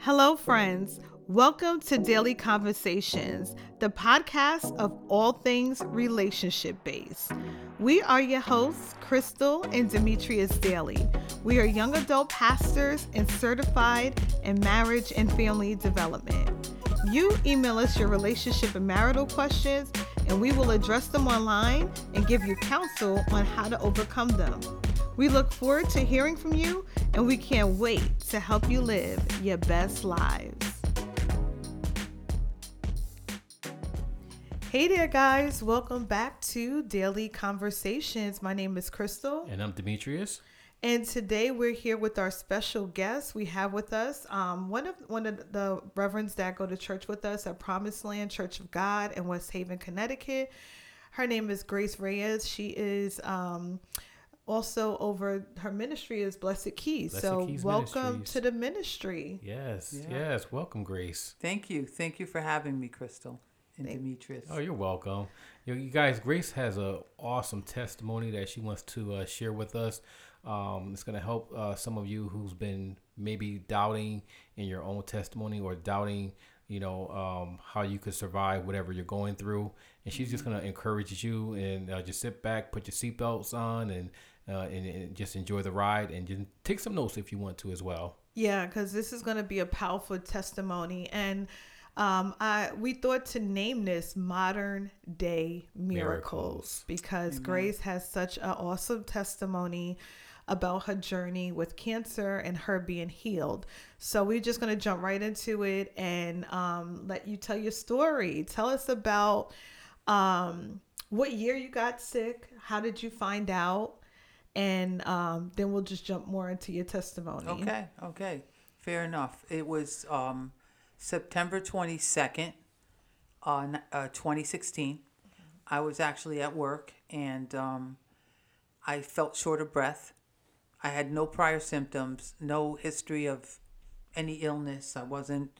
Hello, friends. Welcome to Daily Conversations, the podcast of all things relationship based. We are your hosts, Crystal and Demetrius Daly. We are young adult pastors and certified in marriage and family development. You email us your relationship and marital questions, and we will address them online and give you counsel on how to overcome them. We look forward to hearing from you, and we can't wait to help you live your best lives. Hey there, guys. Welcome back to Daily Conversations. My name is Crystal. And I'm Demetrius. And today we're here with our special guest. We have with us um, one of one of the reverends that go to church with us at Promised Land Church of God in West Haven, Connecticut. Her name is Grace Reyes. She is um, also over her ministry is Blessed Keys. Blessed so Keys welcome Ministries. to the ministry. Yes, Yeah. yes. Welcome, Grace. Thank you. Thank you for having me, Crystal and Thank- Demetrius. Oh, you're welcome. You, you guys, Grace has a awesome testimony that she wants to uh, share with us. Um, it's going to help uh, some of you who's been maybe doubting in your own testimony or doubting, you know, um, how you could survive whatever you're going through. And she's just going to encourage you and uh, just sit back, put your seatbelts on, and, uh, and and just enjoy the ride and just take some notes if you want to as well. Yeah, because this is going to be a powerful testimony, and um, I we thought to name this "Modern Day Miracles" Miracles. because Amen. Grace has such an awesome testimony about her journey with cancer and her being healed. So we're just going to jump right into it and um, let you tell your story. Tell us about um, what year you got sick. How did you find out? And um, then we'll just jump more into your testimony. Okay, okay. Fair enough. It was um, September 22nd, uh, uh, 2016. I was actually at work and um, I felt short of breath. I had no prior symptoms, no history of any illness. I wasn't,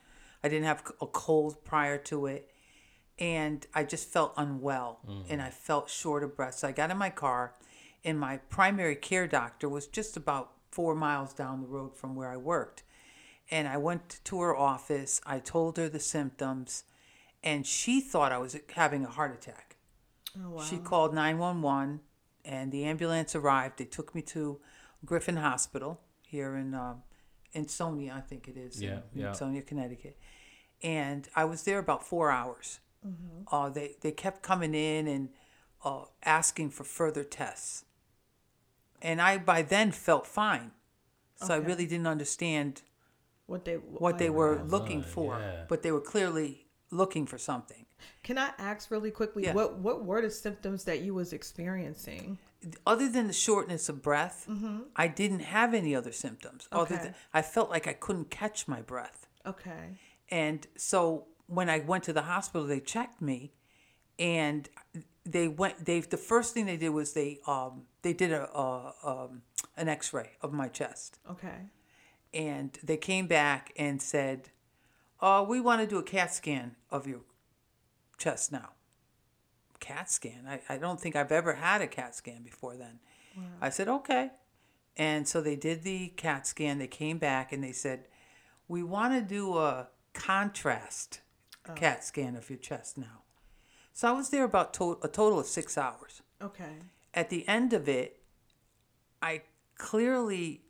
I didn't have a cold prior to it. And I just felt unwell and I felt short of breath. So I got in my car and my primary care doctor was just about four miles down the road from where I worked. And I went to her office. I told her the symptoms, and she thought I was having a heart attack. Oh, wow. She called 911, and the ambulance arrived. They took me to Griffin Hospital here in um, in Sonia, I think it is. Yeah, in, yeah. in Sonia, Connecticut. And I was there about four hours. Uh, they they kept coming in and uh, asking for further tests, and I by then felt fine, so I really didn't understand what they what they were looking my, for, yeah. but they were clearly looking for something. Can I ask really quickly Yeah. what what were the symptoms that you was experiencing? other than the shortness of breath, mm-hmm. I didn't have any other symptoms. Other Okay. than I felt like I couldn't catch my breath, Okay. and so when I went to the hospital, they checked me, and they went. They the first thing they did was they um they did a, a um an X-ray of my chest, Okay. and they came back and said, "Oh, we want to do a CAT scan of your chest now." CAT scan? I, I don't think I've ever had a CAT scan before then. I said, "Okay." And so they did the CAT scan. They came back and they said, "We want to do a contrast CAT scan of your chest now." So I was there about to- a total of six hours Okay. at the end of it, I clearly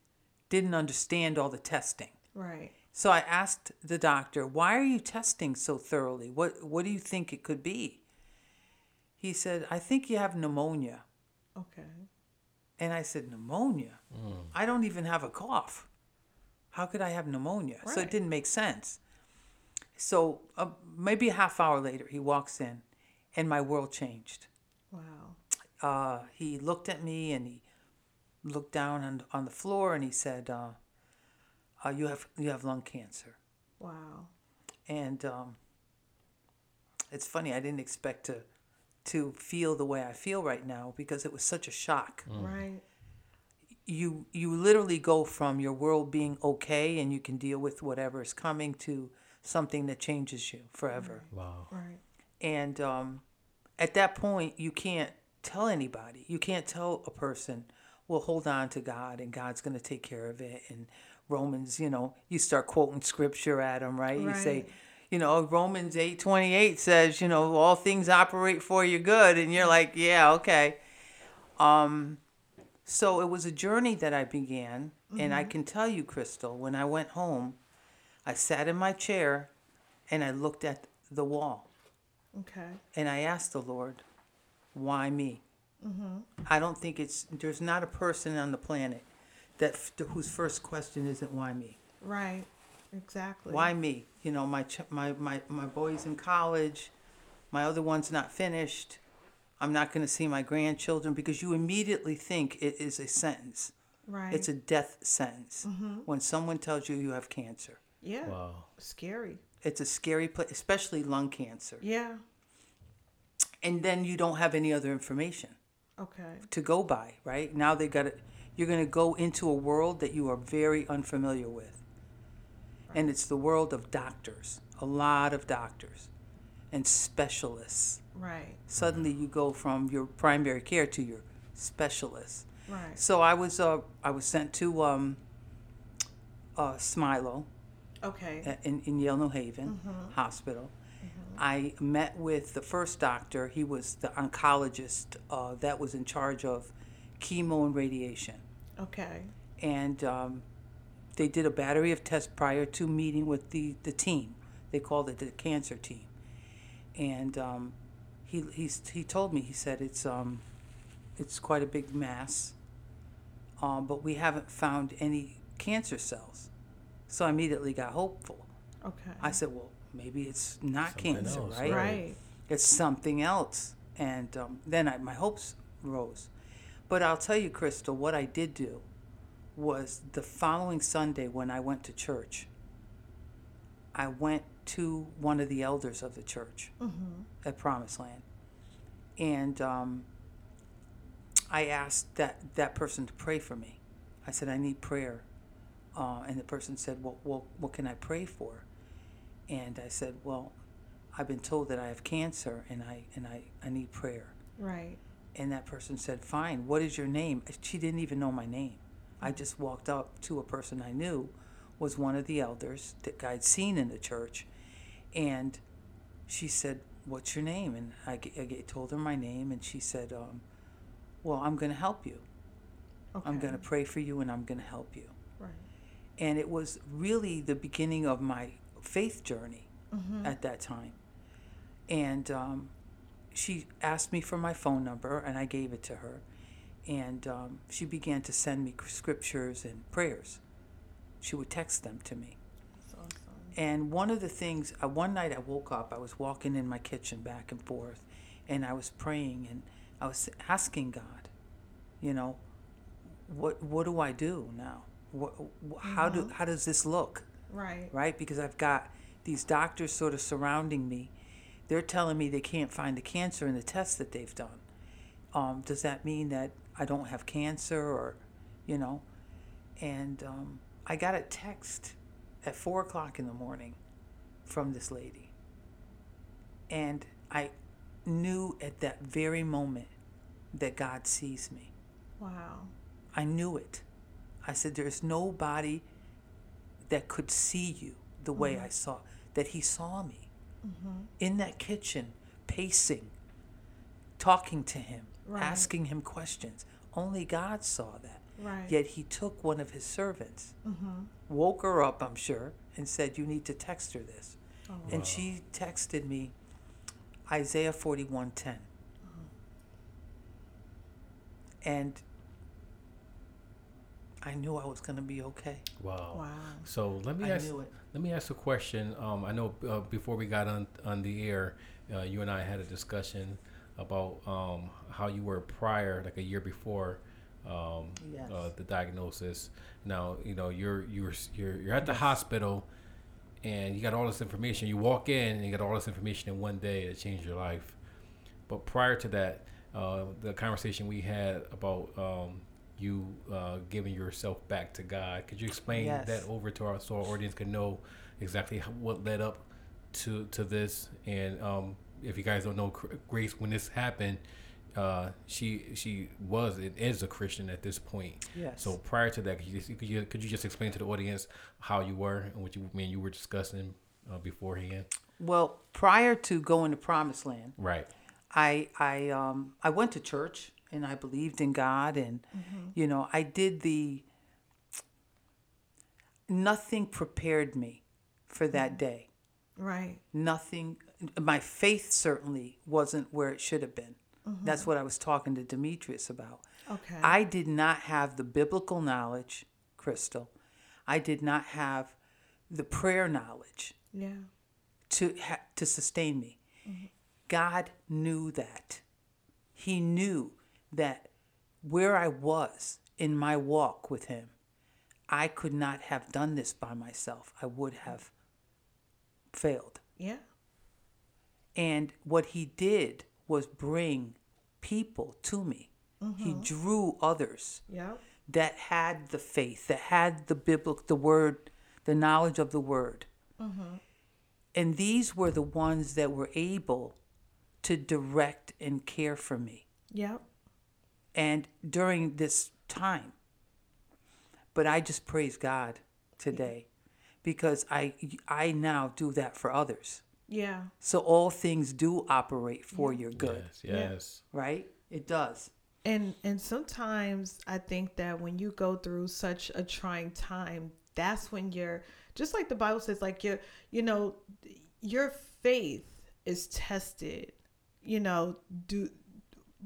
didn't understand all the testing. Right. So I asked the doctor, "Why are you testing so thoroughly? What what do you think it could be?" He said, "I think you have pneumonia." Okay. And I said, "Pneumonia? I don't even have a cough. How could I have pneumonia?" So it didn't make sense. So uh, maybe a half hour later, he walks in, and my world changed. Wow. uh, he looked at me and he looked down on, on the floor and he said, uh, uh, "You have you have lung cancer." Wow. And um, it's funny. I didn't expect to to feel the way I feel right now because it was such a shock. Right. You you literally go from your world being okay and you can deal with whatever is coming to something that changes you forever. Wow. Right. And um, at that point, you can't tell anybody. You can't tell a person, well, hold on to God and God's going to take care of it and Romans, you know, you start quoting scripture at them, right? You say, you know, Romans 8 28 says, you know, all things operate for your good. And you're like, yeah, okay. Um, so it was a journey that I began. And I can tell you, Crystal, when I went home, I sat in my chair and I looked at the wall Okay. and I asked the Lord, why me? Mm-hmm. I don't think it's, there's not a person on the planet that whose first question isn't why me? Right. Exactly. Why me? You know, my, ch- my, my, my boy's in college, my other one's not finished. I'm not going to see my grandchildren because you immediately think it is a sentence. Right. It's a death sentence mm-hmm. when someone tells you you have cancer. yeah. Wow. Scary. It's a scary place, especially lung cancer. Yeah. And then you don't have any other information. Okay. to go by, right? Now they got it. You're going to go into a world that you are very unfamiliar with. And it's the world of doctors, a lot of doctors and specialists. Right. Suddenly you go from your primary care to your specialist. Right. So I was uh, I was sent to um, uh, Smilow Okay. in, in Yale New Haven Hospital. I met with the first doctor. He was the oncologist uh, that was in charge of chemo and radiation. Okay. And um, they did a battery of tests prior to meeting with the, the team. They called it the cancer team. And um, he, he's, he told me, he said, it's, um, it's quite a big mass, um, but we haven't found any cancer cells. So I immediately got hopeful. Okay. I said, well, maybe it's not Something cancer, else, right? right. It's something else. And um, then I, my hopes rose. But I'll tell you, Crystal, what I did do was the following Sunday when I went to church, I went to one of the elders of the church at Promised Land. And um, I asked that, that person to pray for me. I said, I need prayer. Uh, and the person said, well, well, what can I pray for? And I said, well, I've been told that I have cancer and I, and I, I need prayer. Right. And that person said, fine, what is your name? She didn't even know my name. I just walked up to a person I knew was one of the elders that I'd seen in the church. And she said, what's your name? And I, I told her my name and she said, um, well, I'm going to help you. Okay. I'm going to pray for you and I'm going to help you. Right. And it was really the beginning of my faith journey Mm-hmm. at that time. And um, she asked me for my phone number, and I gave it to her. And um, she began to send me scriptures and prayers. She would text them to me. Awesome. And one of the things, uh, one night I woke up, I was walking in my kitchen back and forth, and I was praying and I was asking God, you know, what what do I do now? What, wh- how do how does this look? Right. Right? Because I've got these doctors sort of surrounding me. They're telling me they can't find the cancer in the tests that they've done. Um, does that mean that I don't have cancer or, you know? And um, I got a text at four o'clock in the morning from this lady. And I knew at that very moment that God sees me. Wow. I knew it. I said, There's nobody that could see you the way mm-hmm. I saw, that He saw me mm-hmm. in that kitchen, pacing, talking to Him, Right. asking Him questions. Only God saw that. Right. Yet He took one of His servants, mm-hmm. woke her up, I'm sure, and said, You need to text her this. Oh. And she texted me Isaiah 41:10. And I knew I was going to be okay. Wow. Wow. So let me I ask. knew it. Let me ask a question. Um, I know uh, before we got on on the air, uh, you and I had a discussion about um, how you were prior, like a year before um, Yes. uh, the diagnosis. Now you know you're you're you're you're at the hospital, and you got all this information. You walk in and you got all this information in one day that changed your life. But prior to that, uh, the conversation we had about um, you uh, giving yourself back to God, could you explain Yes. that over to our so our audience can know exactly what led up to to this? And um, if you guys don't know, Grace, when this happened, uh, she she was it is a Christian at this point. Yes. So prior to that, could you, could you could you just explain to the audience how you were and what you mean you were discussing uh, beforehand? Well, prior to going to Promised Land, Right. I I um I went to church and I believed in God and mm-hmm. you know I did the nothing prepared me for that mm-hmm. day. Right. Nothing my faith certainly wasn't where it should have been. Mm-hmm. That's what I was talking to Demetrius about. Okay. I did not have the biblical knowledge, Crystal. I did not have the prayer knowledge yeah. to ha- to sustain me. God knew that. He knew that where I was in my walk with him, I could not have done this by myself. I would have failed. Yeah. And what he did was bring people to me. He mm-hmm. drew others Yeah. that had the faith, that had the biblical, the word, the knowledge of the word. Mm-hmm. And these were the ones that were able to direct and care for me. Yep. And during this time, but I just praise God today because I I now do that for others. Yeah. So all things do operate for your good, Yes. Yes. right? It does. And and sometimes I think that when you go through such a trying time, that's when you're just like the Bible says, like your you know, your faith is tested, you know, do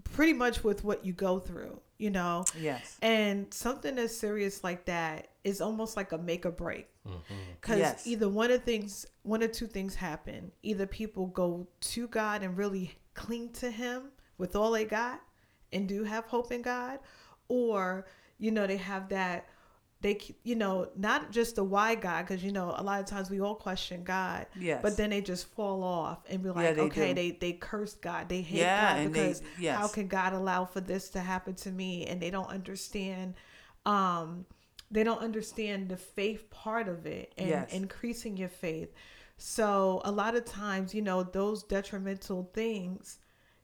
pretty much with what you go through, you know. Yes. And something as serious like that is almost like a make or break. Mm-hmm. Because Yes. either one of things, one or two things happen. Either people go to God and really cling to Him with all they got and do have hope in God, or, you know, they have that, they, you know, not just the why God, because, you know, a lot of times we all question God, Yes. but then they just fall off and be Yeah, like, they okay, do. they, they curse God, they hate Yeah, God and they- because yes. how can God allow for this to happen to me? And they don't understand, um, they don't understand the faith part of it and Yes. increasing your faith. So a lot of times, you know, those detrimental things,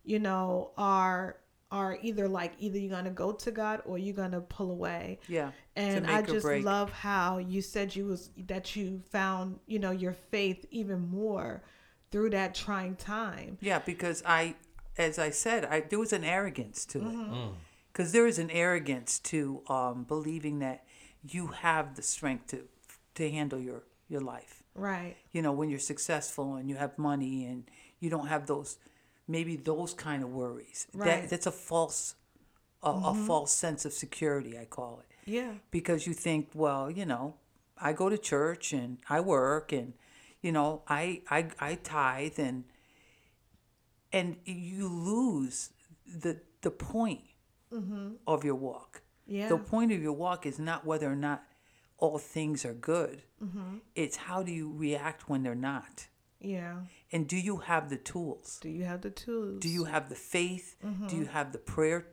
you know, are are either like either you're gonna go to God or you're gonna pull away. Yeah. And I just break. love how you said you was that you found, you know, your faith even more through that trying time. Yeah, because I, as I said, I there was an arrogance to Mm-hmm. it. Because there is an arrogance to um, believing that you have the strength to to handle your your life. Right. You know, when you're successful and you have money and you don't have those maybe those kind of worries. Right. Mm-hmm. That that's a false a, a false sense of security, I call it. Yeah. because you think, well, you know, I go to church and I work and you know, I I I tithe and and you lose the the point of your walk. Yeah. The point of your walk is not whether or not all things are good. It's how do you react when they're not, Yeah. and do you have the tools? Do you have the tools? Do you have the faith? Do you mm-hmm. have the prayer?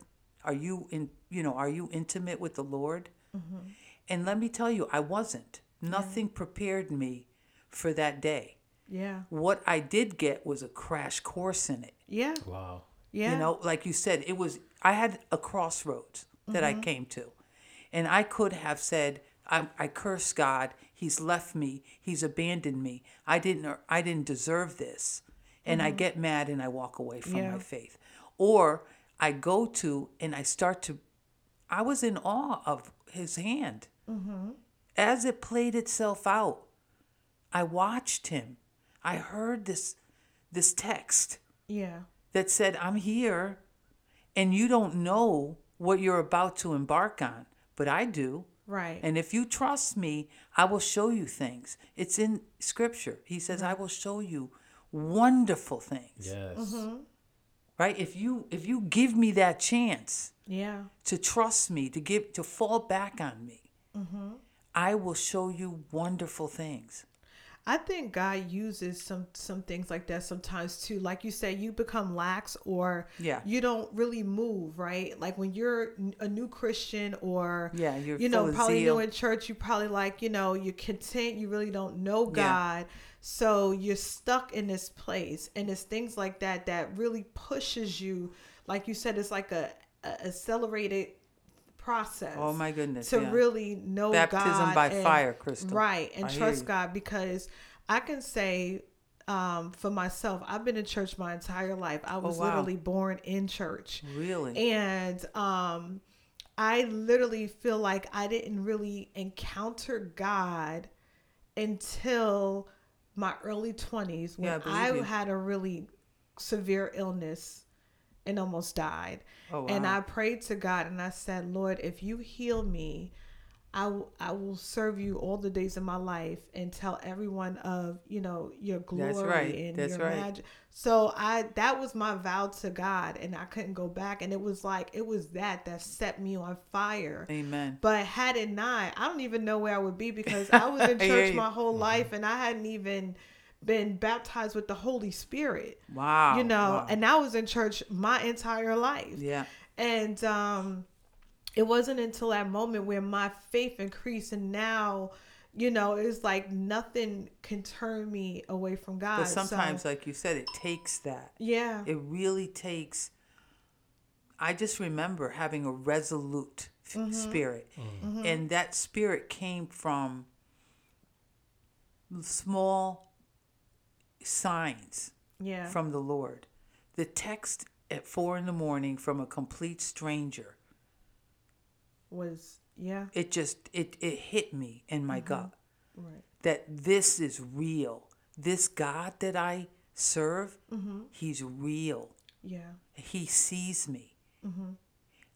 Are you in? You know, are you intimate with the Lord? Mm-hmm. And let me tell you, I wasn't. Nothing prepared me for that day. Yeah. What I did get was a crash course in it. Yeah. Wow. Yeah. You know, like you said, it was. I had a crossroads that I mm-hmm. came to, and I could have said, I, "I curse God. He's left me. He's abandoned me. I didn't. Er, I didn't deserve this." And I mm-hmm. get mad and I walk away from Yeah. my faith, or I go to and I start to. I was in awe of His hand mm-hmm. as it played itself out. I watched Him. I heard this, this text Yeah. that said, I'm here and you don't know what you're about to embark on, but I do. Right. And if you trust me, I will show you things. It's in scripture. He says, I will show you wonderful things. Yes. Right? If you if you give me that chance yeah. to trust me, to give to fall back on me, Mm-hmm. I will show you wonderful things. I think God uses some some things like that sometimes too. Like you said, you become lax or Yeah. you don't really move, right? Like when you're a new Christian or Yeah, you're you know probably zeal. new in church, you probably like you know you're content. You really don't know Yeah. God, so you're stuck in this place, and it's things like that that really pushes you. like you said, it's like a, a accelerated process. Oh my goodness. to yeah. really know Baptism God by and- fire, Crystal. right? And I trust. God because I can say um, for myself, I've been in church my entire life. I was Oh, wow. literally born in church, Really? and um, I literally feel like I didn't really encounter God until my early twenties when Yeah, I I had a really severe illness and almost died. Oh, And. I prayed to God and I said, Lord, if you heal me, I, w- I will serve you all the days of my life and tell everyone of you know your glory That's right. and That's your right. magic. So I that was my vow to God, and I couldn't go back. And it was like it was that that set me on fire. Amen. But had it not, I don't even know where I would be because I was in church you. my whole mm-hmm. life and I hadn't even been baptized with the Holy Spirit. Wow. You know, wow. and I was in church my entire life. yeah. And um it wasn't until that moment where my faith increased and now you know it's like nothing can turn me away from God. But sometimes, so, like you said, it takes that. yeah. It really takes. I just remember having a resolute Mm-hmm. spirit, and that spirit came from small signs yeah. from the Lord. The text at four in the morning from a complete stranger. was yeah, It just it it hit me in my gut right. that this is real. This God that I serve, mm-hmm. He's real. Yeah. He sees me. Mm-hmm.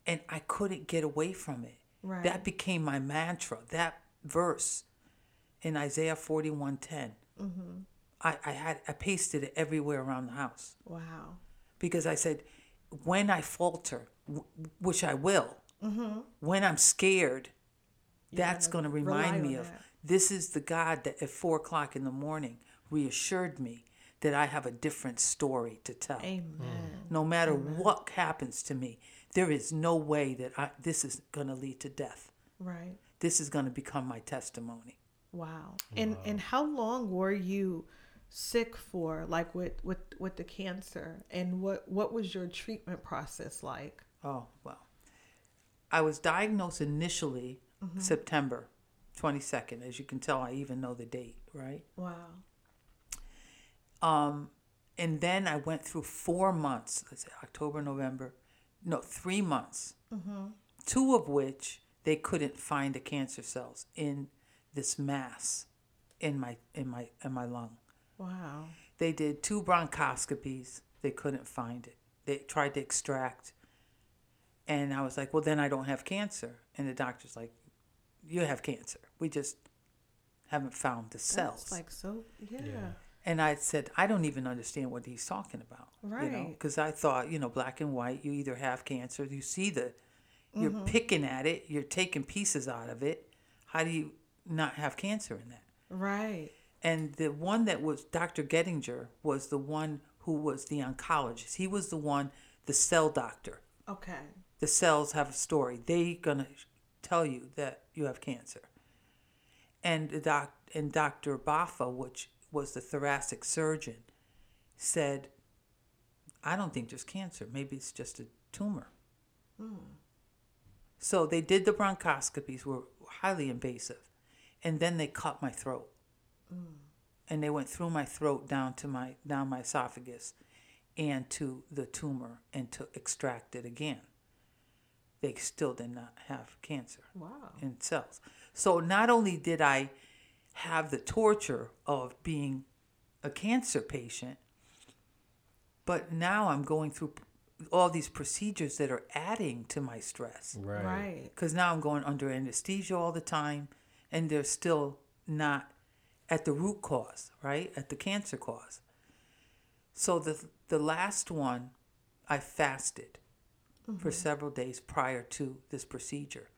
And I couldn't get away from it. Right. That became my mantra. That verse in Isaiah 41:10. I, I had I pasted it everywhere around the house Wow. because I said, when I falter, w- which I will, mm-hmm. when I'm scared, that's gotta going to remind me of that. this is the God that at four o'clock in the morning reassured me that I have a different story to tell. Amen. Mm. No matter what happens to me, there is no way that I, this is going to lead to death. Right. This is going to become my testimony. Wow. And and how long were you sick for like with with with the cancer and what what was your treatment process like? Oh, well. I was diagnosed initially September 22nd. As you can tell, I even know the date, right? Wow. Um, and then I went through four months, let's say October, November, no, three months, two of which they couldn't find the cancer cells in this mass in my in my in my lung. Wow. They did two bronchoscopies. They couldn't find it. They tried to extract. And I was like, well, then I don't have cancer. And the doctor's like, you have cancer. We just haven't found the cells. That's like so yeah. and I said, I don't even understand what he's talking about. You know, Right. because I thought, you know, black and white, you either have cancer, you see the, you're Mm-hmm. picking at it, you're taking pieces out of it. How do you not have cancer in that? Right. And the one that was Dr. Gettinger was the one who was the oncologist. He was the one, the cell doctor. Okay. The cells have a story. They gonna tell you that you have cancer. And the doc and Dr. Boffa, which was the thoracic surgeon, said, "I don't think there's cancer. Maybe it's just a tumor." Hmm. So they did the bronchoscopies, were highly invasive, and then they cut my throat, Mm. and they went through my throat down to my down my esophagus, and to the tumor, and to extract it again. They still did not have cancer Wow. in cells. So not only did I have the torture of being a cancer patient, but now I'm going through all these procedures that are adding to my stress. Right. Right. Because now I'm going under anesthesia all the time, and they're still not at the root cause, right? At the cancer cause. So the the last one, I fasted for mm-hmm. several days prior to this procedure.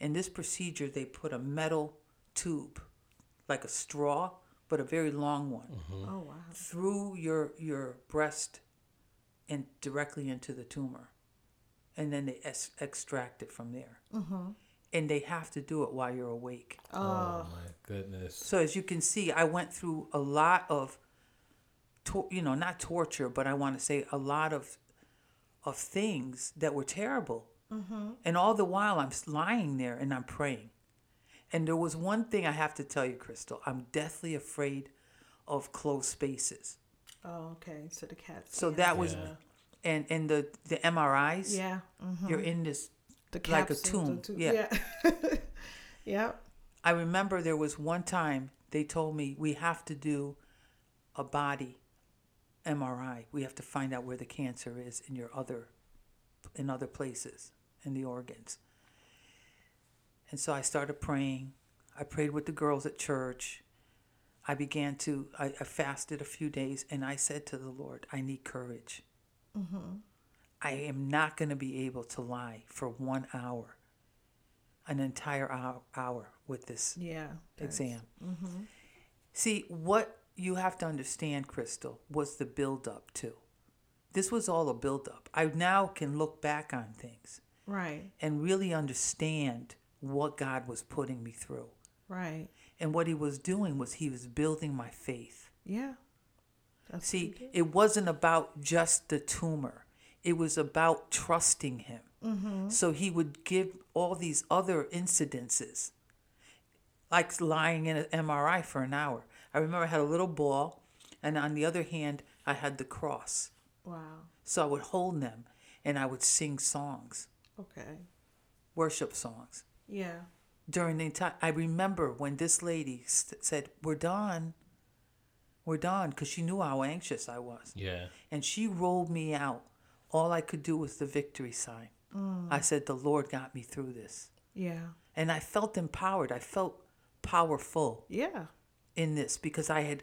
In this procedure, they put a metal tube, like a straw, but a very long one, mm-hmm. Oh wow. through your your breast and directly into the tumor, and then they es- extract it from there. Mm-hmm. And they have to do it while you're awake. Oh my goodness. So as you can see, I went through a lot of, tor- you know, not torture, but I want to say a lot of of things that were terrible. And all the while, I'm lying there and I'm praying. And there was one thing I have to tell you, Crystal. I'm deathly afraid of closed spaces. Oh, okay. So the cats. So that was, Yeah. and and the the MRIs. yeah. mhm. You're in this. The like a the tomb, tu- yeah. Yeah. I remember there was one time they told me we have to do a body MRI. We have to find out where the cancer is in your other, in other places in the organs. And so I started praying. I prayed with the girls at church. I began to, I, I fasted a few days and I said to the Lord, I need courage. Mm-hmm. I am not going to be able to lie for one hour, an entire hour, hour with this Yeah. exam. See, what you have to understand, Crystal, was the build-up too. This was all a build-up. I now can look back on things Right. and really understand what God was putting me through. Right. And what he was doing was he was building my faith. Yeah. That's See, what he did. it wasn't about just the tumor. It was about trusting him. Mm-hmm. So he would give all these other incidences, like lying in an MRI for an hour. I remember I had a little ball, and on the other hand, I had the cross. Wow. So I would hold them, and I would sing songs, Okay. worship songs. Yeah. During the entire, I remember when this lady st- said, "We're done, we're done," because she knew how anxious I was. Yeah. and she rolled me out. All I could do was the victory sign. I mm. said, The Lord got me through this. Yeah. And I felt empowered. I felt powerful Yeah. in this because I had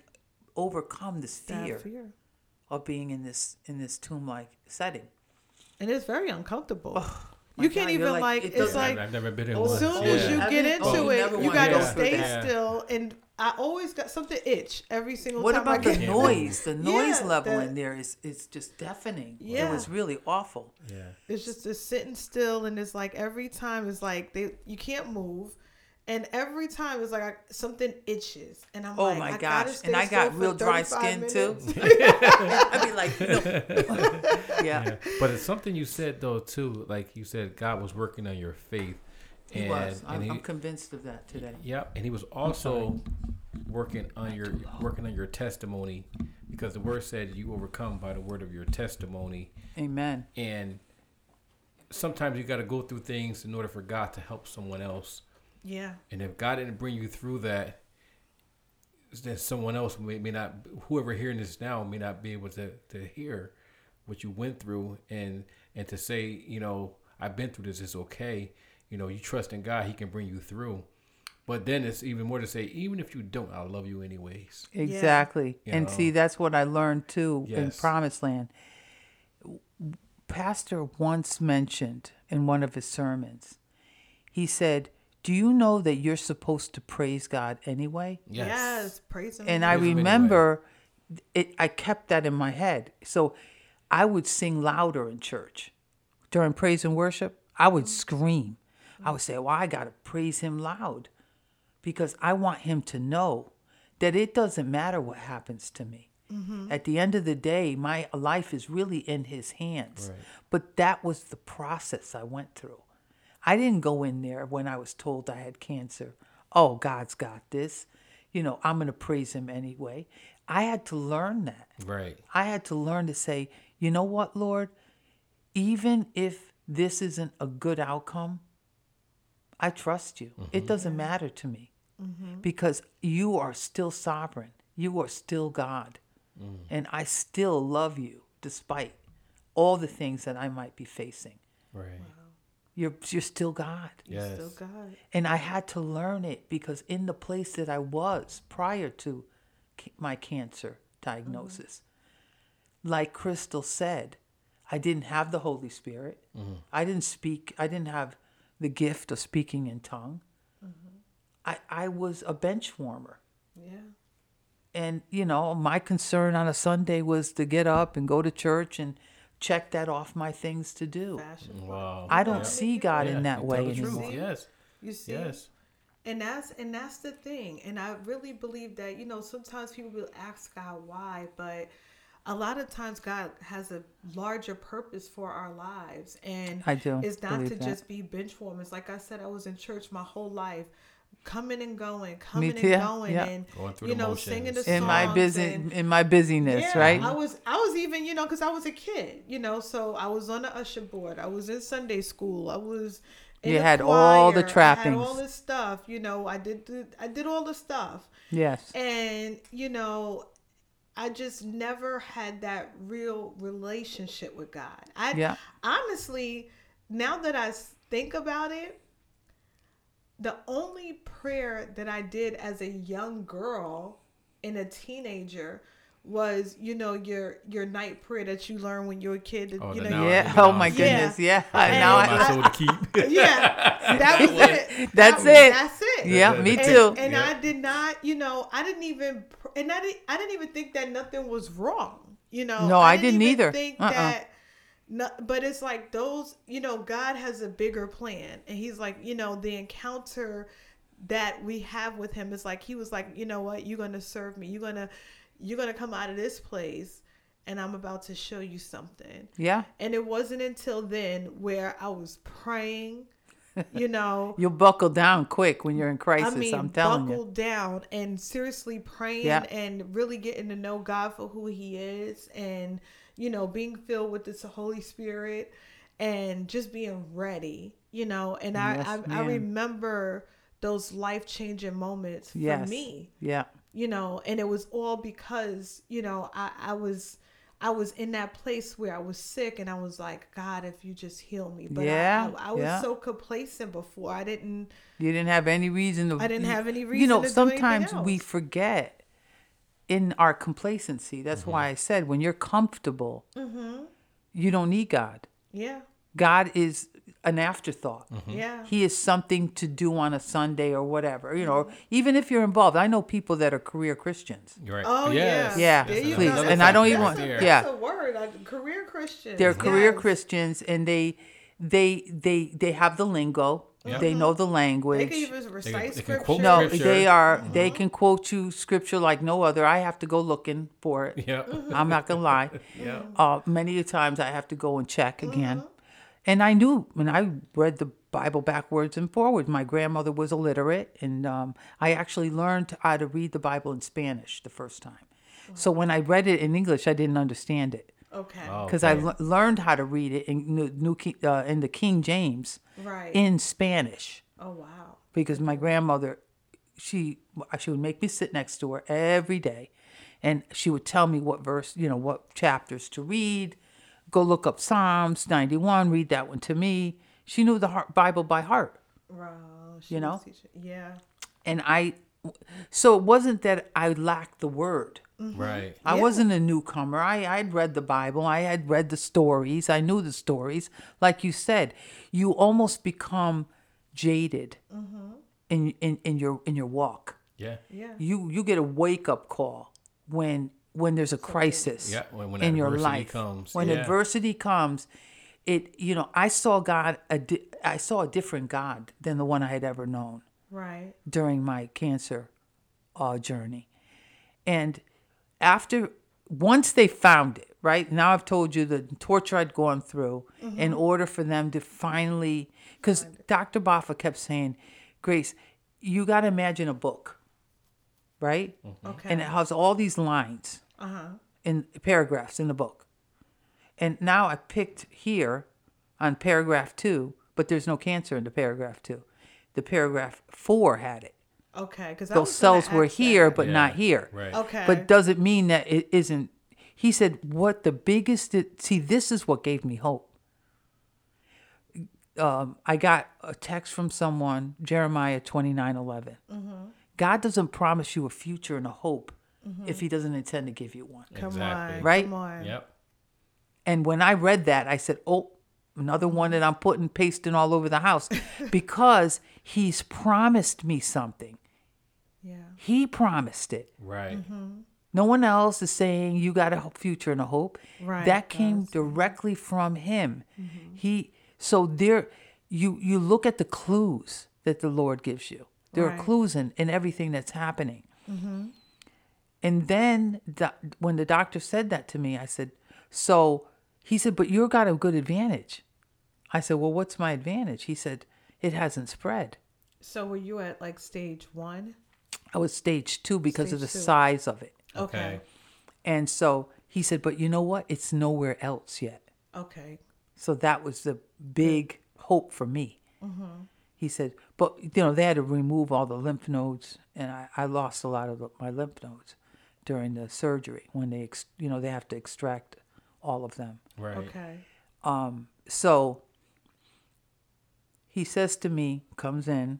overcome this fear, fear. of being in this in this tomb like setting. And it's very uncomfortable. Oh, my you can't God, even like- like, it it's like I've, I've never been in Oh, one. as soon yeah. as you get into oh, it, you wanna gotta stay still. And I always got something itch every single What time. What about I the get noise? The noise Yeah, level that- in there is is just deafening. Yeah, It was really awful. Yeah. It's just this sitting still, and it's like every time it's like they you can't move, and every time it's like I, something itches, and I'm Oh like, my I gotta gosh. stay And I got real dry 35 skin too. I'd be like, no. yeah. Yeah. But it's something you said though too. Like you said, God was working on your faith. He and, was. I'm, he, I'm convinced of that today. Yep, and he was also working on your working on your testimony because the word said you overcome by the word of your testimony Amen. and sometimes you got to go through things in order for God to help someone else Yeah, and if God didn't bring you through that then someone else may, may not whoever hearing this now may not be able to, to hear what you went through and and to say you know I've been through this it's okay you know you trust in God he can bring you through but then it's even more to say even if you don't I'll love you anyways Exactly. You and know? see, that's what I learned too in Promised Land. Pastor once mentioned in one of his sermons, he said, Do you know that you're supposed to praise God anyway? yes, praise him. And I Praise him anyway. remember it, I kept that in my head. So I would sing louder in church during praise and worship. I would scream. I would say, Well, I got to praise him loud because I want him to know that it doesn't matter what happens to me. Mm-hmm. At the end of the day, my life is really in his hands. Right. But that was the process I went through. I didn't go in there when I was told I had cancer. Oh, God's got this. You know, I'm going to praise him anyway. I had to learn that. right I had to learn to say, you know what, Lord? Even if this isn't a good outcome, I trust you. It mm-hmm. doesn't matter to me mm-hmm. because you are still sovereign. You are still God. Mm. And I still love you despite all the things that I might be facing. right You're, you're still God. yes still God. And I had to learn it because in the place that I was prior to my cancer diagnosis, mm-hmm. like Crystal said, I didn't have the Holy Spirit. I didn't speak, I didn't have the gift of speaking in tongue. I, I was a bench warmer. Yeah, And, you know, my concern on a Sunday was to get up and go to church and check that off my things to do. fashion. wow I don't Yeah. see God Yeah, in that you way tell truth. anymore. yes You see, yes and that's and that's the thing. And I really believe that you know sometimes people will ask God why, but a lot of times God has a larger purpose for our lives, and I do It's not believe to that. just be bench warmers. Like I said, I was in church my whole life, coming and going, coming and going, yeah. and Going through you know, motions. singing the songs in my songs busy and- in my busyness, yeah, right? I was I was even you know because I was a kid you know so I was on the usher board I was in Sunday school I was in You the had all the choir, I had all trappings. this stuff you know I did the, I did all the stuff yes. and you know I just never had that real relationship with God I Yeah. honestly now that I think about it the only prayer that I did as a young girl and a teenager was you know your your night prayer that you learn when you're a kid Oh, you know now Yeah. I- Oh my goodness. Yeah. And now I, soul to keep. yeah that was it That's That- it. that's it yeah, And- me and, too. and Yeah. I did not you know I didn't even and I didn't I didn't even think that nothing was wrong you know No, I didn't even either. think Uh-uh. that no, but it's like those, you know, God has a bigger plan. And he's like, you know, the encounter that we have with him is like he was like, you know what, you're gonna serve me. You're gonna you're gonna come out of this place and I'm about to show you something. yeah. And it wasn't until then where I was praying, you know. You'll buckle down quick when you're in crisis. I mean, I'm telling buckle you. Buckle down and seriously praying Yeah. and really getting to know God for who He is, and you know, being filled with this Holy Spirit, and just being ready, you know. And I, Yes, I, I ma'am. remember those life changing moments Yes. for me, Yeah. You know, and it was all because you know I, I was. I was in that place where I was sick and I was like, God, if you just heal me. But I- Yeah, I, I, was yeah. so complacent before. I didn't You didn't have any reason to. I didn't have any reason You know, to do sometimes we forget in our complacency. That's why I said when you're comfortable, Mm-hmm. you don't need God. Yeah. God is an afterthought. Yeah. He is something to do on a Sunday or whatever. You know, Mm-hmm. even if you're involved. I know people that are career Christians. You're right. Oh Yes. yeah. Yeah, please. And I don't even That's want- a, yeah. That's a word. Like, career Christian. They're career Christians and they they they they have the lingo. Yeah. They know the language. They can even recite they can scripture. quote no, scripture. they are they can quote you scripture like no other. I have to go looking for it. Yeah. I'm not gonna lie. Yeah. Uh, many times I have to go and check again. And I knew when I read the Bible backwards and forwards. My grandmother was illiterate, and um, I actually learned how to read the Bible in Spanish the first time. So when I read it in English, I didn't understand it Okay. Oh, because I okay. le- learned how to read it in New, New King, uh, in the King James Right. in Spanish oh wow. because my grandmother she she would make me sit next to her every day and she would tell me what verse you know what chapters to read go look up psalms 91 read that one to me she knew the heart, bible by heart Wow. She You was know? teaching- Yeah. and i so it wasn't that i lacked the word mm-hmm. Right. I Yeah. wasn't a newcomer. I I'd read the Bible. I had read the stories. I knew the stories. Like you said, you almost become jaded mm-hmm. in, in in your in your walk. Yeah. Yeah. You you get a wake up call when when there's a crisis Yeah, when- when in your life. comes, When yeah. adversity comes, it you know I saw God. A di- I saw a different God than the one I had ever known Right. during my cancer uh, journey. And after, once they found it, right now I've told you the torture I'd gone through in order for them to finally, because Dr. Boffa kept saying, Grace, you got to imagine a book, right? Okay. And it has all these lines uh huh. in paragraphs in the book. And now I picked here on paragraph two, but there's no cancer in the paragraph two. The paragraph four had it. Okay. Because Those cells were here, but Yeah, not here. Right. Okay. But doesn't mean that it isn't. He said, "What the biggest? Did, See, this is what gave me hope." Um, I got a text from someone, Jeremiah twenty nine eleven. God doesn't promise you a future and a hope mm-hmm. if He doesn't intend to give you one. Come Exactly. on. Right? Come on. Yep. And when I read that, I said, "Oh, another one that I'm putting pasting all over the house," because He's promised me something. Yeah. He promised it. Right. Mm-hmm. No one else is saying you got a future and a hope. Right, That came that's- directly from him. Mm-hmm. He so there you you look at the clues that the Lord gives you. There Right. are clues in, in everything that's happening. Mm-hmm. And then the, when the doctor said that to me, I said, so he said, but you've got a good advantage. I said, well, what's my advantage? He said, it hasn't spread. So were you at like stage one? I was stage two because of the two. size of it. Okay. And so he said, but you know what? It's nowhere else yet. Okay. So that was the big hope for me. Mm-hmm. He said, but you know, they had to remove all the lymph nodes, and I, I lost a lot of the, my lymph nodes during the surgery when they, ex, you know, they have to extract all of them. Right. Okay. Um, so he says to me, comes in,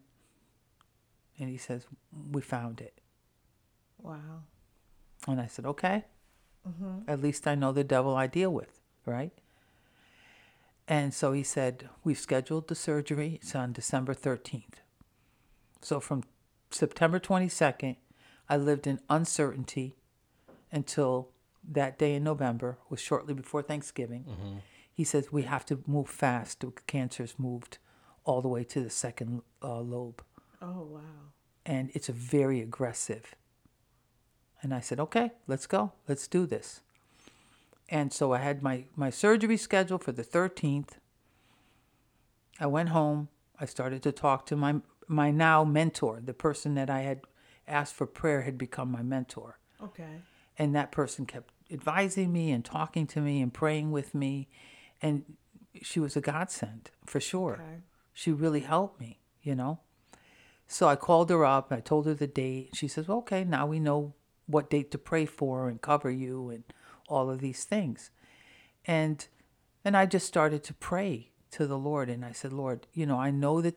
and he says, "We found it." Wow. And I said, okay. At least I know the devil I deal with, right? And so he said, we've scheduled the surgery. It's on December 13th. So from September 22nd, I lived in uncertainty until that day in November, was shortly before Thanksgiving. He says, we have to move fast. The cancer's moved all the way to the second uh, lobe Oh wow. and it's a very aggressive. And I said, okay, let's go. Let's do this. And so I had my, my surgery scheduled for the 13th. I went home. I started to talk to my, my now mentor. The person that I had asked for prayer had become my mentor. Okay. And that person kept advising me and talking to me and praying with me. And she was a godsend for sure Okay. she really helped me, you know. So I called her up. I told her the date. She says, well, "Okay, now we know what date to pray for and cover you and all of these things." And and I just started to pray to the Lord, and I said, "Lord, you know, I know that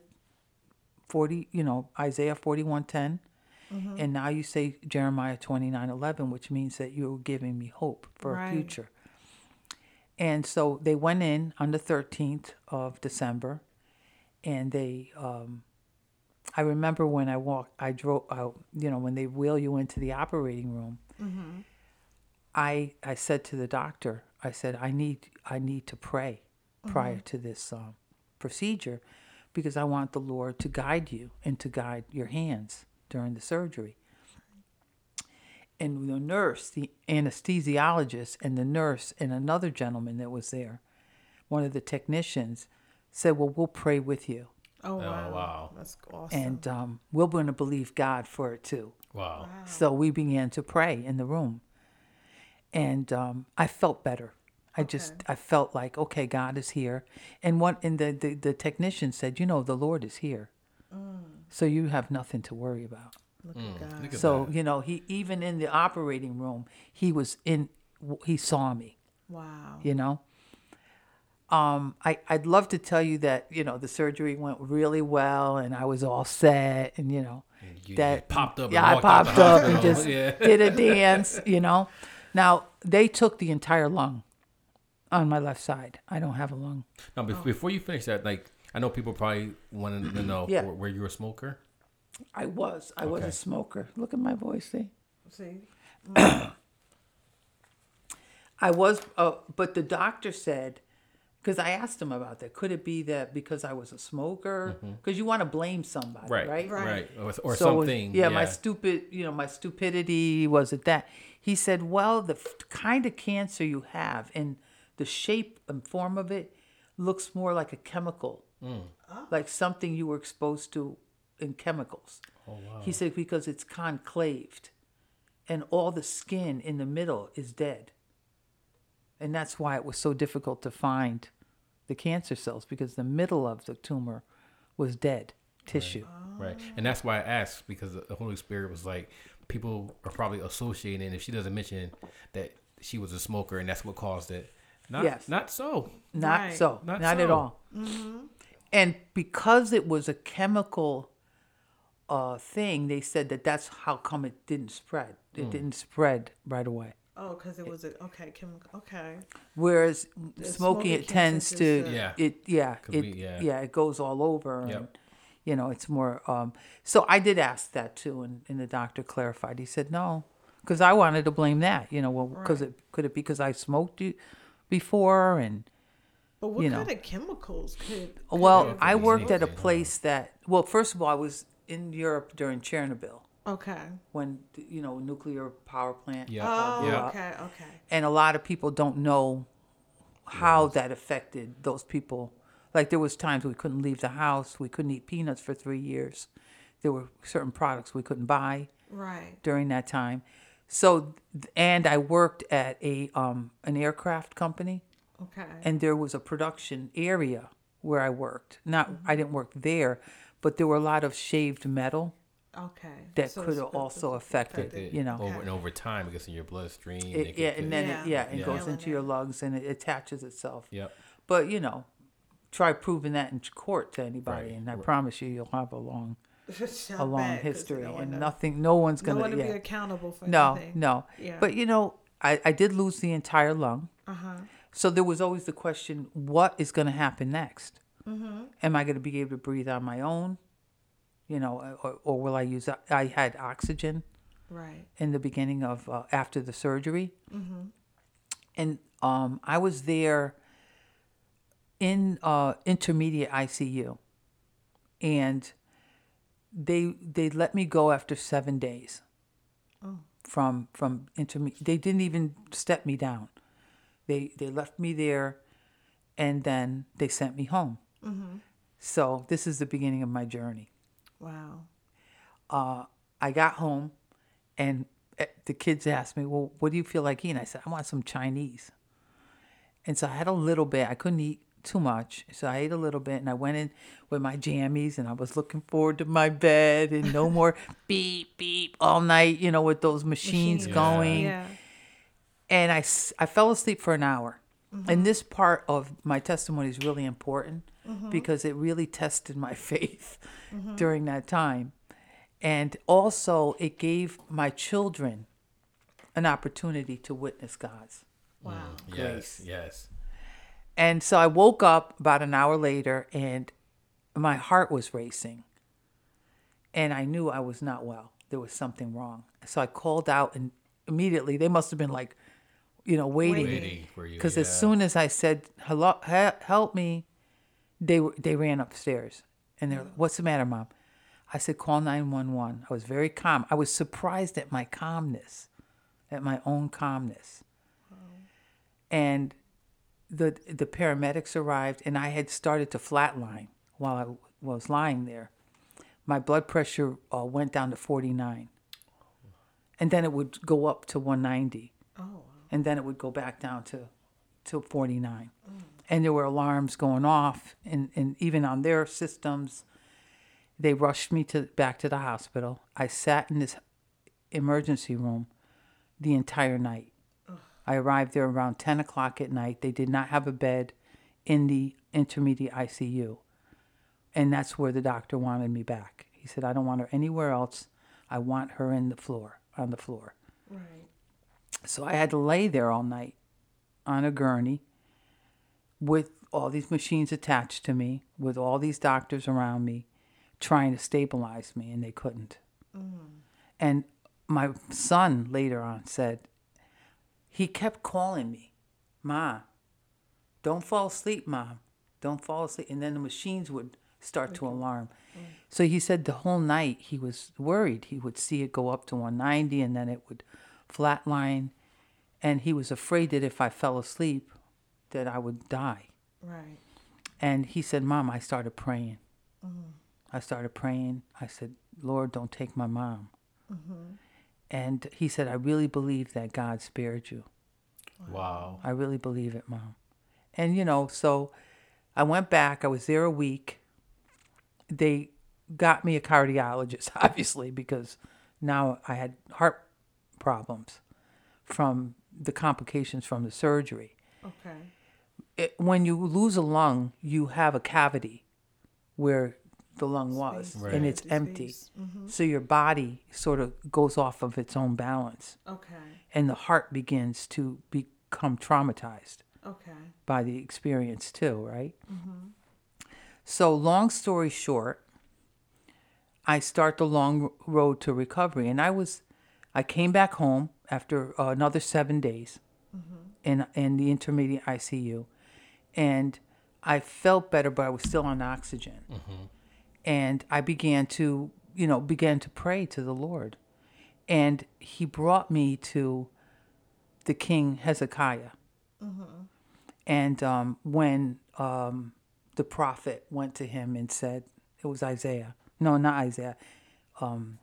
forty, you know, Isaiah forty one ten, and now you say Jeremiah twenty nine eleven, which means that you're giving me hope for Right. a future." And so they went in on the 13th of December, and they, um, I remember when I walked, I drove out, you know, when they wheel you into the operating room, I, I said to the doctor, I said, I need, I need to pray prior to this um, procedure because I want the Lord to guide you and to guide your hands during the surgery. And the nurse, the anesthesiologist, and the nurse, and another gentleman that was there, one of the technicians, said, Well, we'll pray with you. Oh wow. wow. That's awesome. And um, we're going to believe God for it too. Wow. So we began to pray in the room. And um, I felt better. I just, Okay. I felt like, okay, God is here. And one, and the, the, the technician said, you know, the Lord is here. So you have nothing to worry about. Look at God. Look at So, that. you know, he, even in the operating room, he was in, he saw me. Wow. you know um I, i'd love to tell you that you know the surgery went really well and i was all set and you know You that popped up. and yeah i walked out the popped up and just yeah. did a dance you know now they took the entire lung on my left side i don't have a lung Now, bef- before you finish that, like I know people probably want to know Yeah. were, were you a smoker? i was i was Okay. a smoker look at my voice see See. I was, uh, but the doctor said, because I asked him about that, could it be that because I was a smoker? Mm-hmm. Because you want to blame somebody, Right. right? Right. Right. Or, or So it was- something. yeah, my stupid, you know, my stupidity was it that he said, well, the f- kind of cancer you have and the shape and form of it looks more like a chemical, mm. like something you were exposed to in chemicals. Oh, wow. He said because it's conclaved, and all the skin in the middle is dead, and that's why it was so difficult to find the cancer cells because the middle of the tumor was dead tissue. Right. And that's why I asked because the Holy Spirit was like, people are probably associating if she doesn't mention that she was a smoker and that's what caused it. Not, Yes. not so. Not Right. so. Not Not, at so. all. And because it was a chemical uh, thing, they said that that's how come it didn't spread. It didn't spread right away. Oh, because it was a okay chemical. Okay. Whereas smoking, smoking it tends to Yeah. it yeah Could it be, yeah. yeah. it goes all over Yep. and you know it's more um so I did ask that too and, and the doctor clarified he said no because I wanted to blame that you know well because it could it be because I smoked you before and But what You kind of chemicals could? Well, I worked at a place that, well, first of all, I was in Europe during Chernobyl. Okay. when you know nuclear power plant. Yeah. uh, Oh, Yeah. okay, okay. and a lot of people don't know how that affected those people. Like there was times we couldn't leave the house, we couldn't eat peanuts for three years. There were certain products we couldn't buy Right. during that time. So, and I worked at a um, an aircraft company, Okay. and there was a production area where I worked. Not I didn't work there, but there were a lot of shaved metal okay. that So could have also affected, It- you know. over and over time, it gets in your bloodstream. It, it yeah, and then Yeah. it, yeah, it Yeah. goes into your lungs and it attaches itself. Yep. But you know, try proving that in court to anybody, Right, and I right. promise you, you'll have a long, a long history, No and knows. nothing, no one's gonna, one to be accountable for no, anything. no. Yeah. But you know, I, I did lose the entire lung, Uh huh. so there was always the question: what is going to happen next? Mm-hmm. Am I going to be able to breathe on my own? You know, or, or will I use? I had oxygen Right. in the beginning of uh, after the surgery, Mm-hmm. and um, I was there in uh, intermediate ICU, and they they let me go after seven days Oh. from from intermediate. They didn't even step me down. They they left me there, and then they sent me home. Mm-hmm. So this is the beginning of my journey. Wow. uh, I got home and eh, the kids asked me, Well, what do you feel like eating? I said, I want some Chinese. And so I had a little bit. I couldn't eat too much. So I ate a little bit and I went in with my jammies and I was looking forward to my bed and no more beep, beep all night, you know, with those machines Machines. going. Yeah. And I fell asleep for an hour. And this part of my testimony is really important Mm-hmm. because it really tested my faith mm-hmm. during that time. And also, it gave my children an opportunity to witness God's. Wow. Mm, yes. Grace. Yes. And so I woke up about an hour later and my heart was racing. And I knew I was not well. There was something wrong. So I called out and immediately they must have been like, you know, waiting. Waiting for you. Because yeah. as soon as I said, "Hello, he- help me," they were they ran upstairs and they're, like, "What's the matter, mom?" I said, "Call nine one one." I was very calm. I was surprised at my calmness, at my own calmness. And the the paramedics arrived, and I had started to flatline while I was lying there. My blood pressure uh, went down to forty nine, and then it would go up to one ninety Oh. and then it would go back down to to 49 and there were alarms going off and, and even on their systems they rushed me to back to the hospital. I sat in this emergency room the entire night. I arrived there around 10 o'clock at night. They did not have a bed in the intermediate icu and that's where the doctor wanted me back. He said i don't want her anywhere else. I want her in the floor on the floor. Right. so I had to lay there all night on a gurney with all these machines attached to me, with all these doctors around me trying to stabilize me, and they couldn't. Mm. And my son later on said, he kept calling me, Ma, don't fall asleep, Mom. Don't fall asleep. And then the machines would start to alarm. Mm. So he said the whole night he was worried. He would see it go up to 190 and then it would flatline. And he was afraid that if I fell asleep, that I would die. Right. And he said, Mom, I started praying. Mm-hmm. I started praying. I said, Lord, don't take my mom. Mm-hmm. And he said, I really believe that God spared you. Wow. I really believe it, Mom. And, you know, so I went back. I was there a week. They got me a cardiologist, obviously, because now I had heart problems from the complications from the surgery. Okay. It, when you lose a lung, you have a cavity where the lung was, Right. and it's Empty empty. space. Mhm. So your body sort of goes off of its own balance, Okay. and the heart begins to become traumatized Okay. by the experience too, right? Mm-hmm. So, long story short, I start the long road to recovery, and I was, I came back home after another seven days in in the intermediate ICU, and I felt better, but I was still on oxygen, and I began to you know, began to pray to the Lord. And he brought me to the king Hezekiah. And um, when um, the prophet went to him and said, it was Isaiah, no, not Isaiah, um,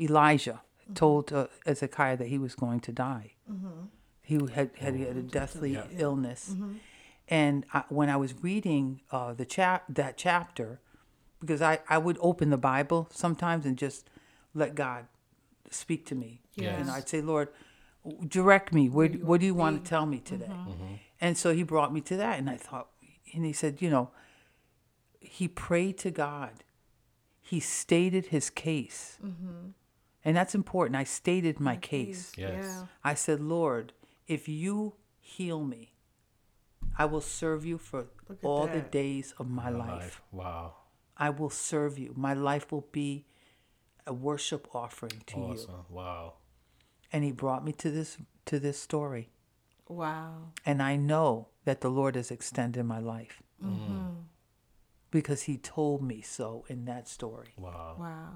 Elijah told uh, Hezekiah that he was going to die. He had, had, he had a deathly illness. And I, when I was reading uh, the chap that chapter, because I, I would open the Bible sometimes and just let God speak to me. Yes. And I'd say, Lord, direct me. Where, what do you want to tell me today? Mm-hmm. Mm-hmm. Mm-hmm. And so he brought me to that. And I thought, and he said, you know, he prayed to God. He stated his case. And that's important. I stated my case. Yes. Yeah. I said, Lord, if you heal me, I will serve you for Look at all the days of my, My life. life. Wow. I will serve you. My life will be a worship offering to you. Awesome. Wow. And he brought me to this to this story. Wow. And I know that the Lord has extended my life. Mm-hmm. Because he told me so in that story. Wow. Wow.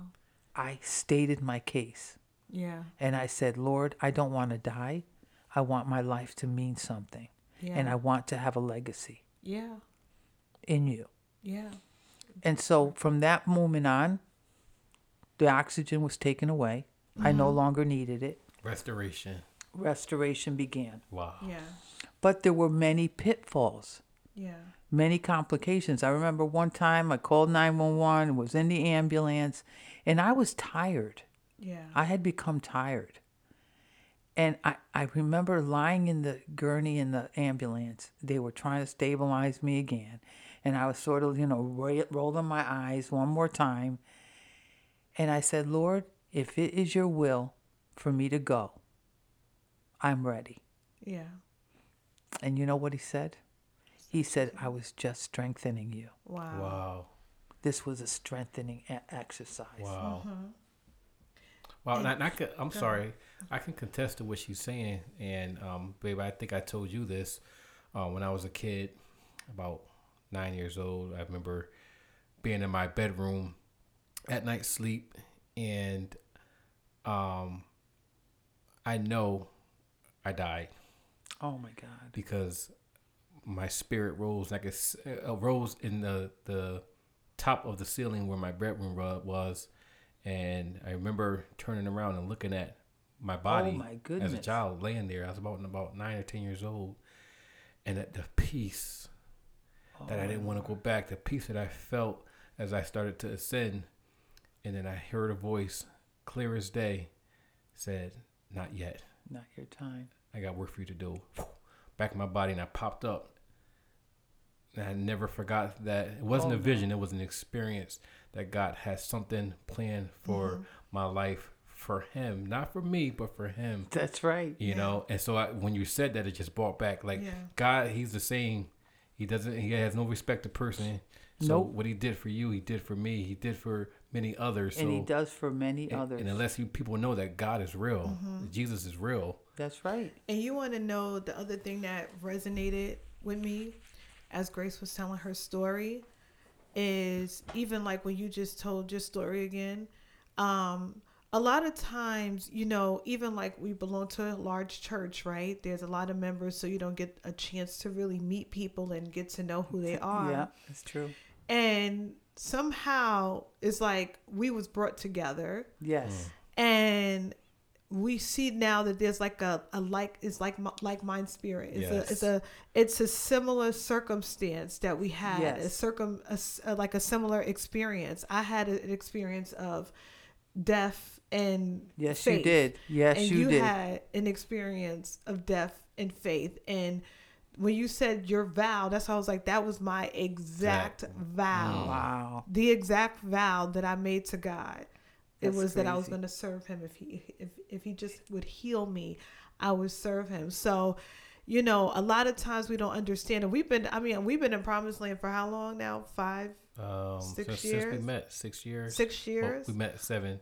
I stated my case. Yeah. And I said, Lord, I don't want to die. I want my life to mean something. Yeah. And I want to have a legacy Yeah. in you. Yeah. And so from that moment on, the oxygen was taken away. I no mm-hmm. longer needed it. Restoration. Restoration began. Wow. Yeah. But there were many pitfalls, Yeah. many complications. I remember one time I called 911, was in the ambulance, and I was tired. Yeah. I had become tired. And I, I remember lying in the gurney in the ambulance. They were trying to stabilize me again. And I was sort of, you know, ro- rolling my eyes one more time. And I said, Lord, if it is your will for me to go, I'm ready. Yeah. And you know what he said? He said, I was just strengthening you. Wow. Wow. This was a strengthening exercise. Wow. Mm-hmm. Wow. And I, and I I'm sorry. I can contest to what she's saying. And, um, babe, I think I told you this uh, when I was a kid, about nine years old. I remember being in my bedroom at night sleep and um, I know I died Oh my God. because my spirit rose like it uh, rose in the the top of the ceiling where my bedroom ru- was, and I remember turning around and looking at my body Oh, my as a child laying there. I was about about nine or ten years old, and at the peace that I didn't want to go back, the peace that I felt as I started to ascend, and then I heard a voice, clear as day, said, "Not yet." Not your time. I got work for you to do. Back in my body, and I popped up. And I never forgot that it wasn't Oh, a vision; it was an experience that God has something planned for Mm-hmm. my life for Him, not for me, but for Him. That's right. You know, and so I, when you said that, it just brought back like Yeah. God. He's the same. He doesn't. He has no respect to person. So Nope. what He did for you, He did for me. He did for many others. and he does for many and, others. and unless you people know that God is real, Jesus is real. That's right. And you want to know the other thing that resonated with me as Grace was telling her story is even like when you just told your story again. Um, a lot of times, you know, even like we belong to a large church, right? There's a lot of members, so you don't get a chance to really meet people and get to know who they are. Yeah, that's true. And somehow it's like we was brought together Yes. Mm. and we see now that there's like a, a like it's like mi- like mind spirit it's a it's a it's a similar circumstance that we had a Yes. circum a s- a- like a similar experience i had an experience of death and Yes, faith. you did. Yes, and you, you, did. had an experience of death and faith and when you said your vow that's how i was like that was my exact vow wow. the exact vow that I made to God. It That's was that I was going to serve him if he if if he just would heal me, I would serve him. So, you know, a lot of times we don't understand, and we've been I mean we've been in Promised Land for how long now? Five, Um, Six since, since we met, six years. six Well, years. we met seven.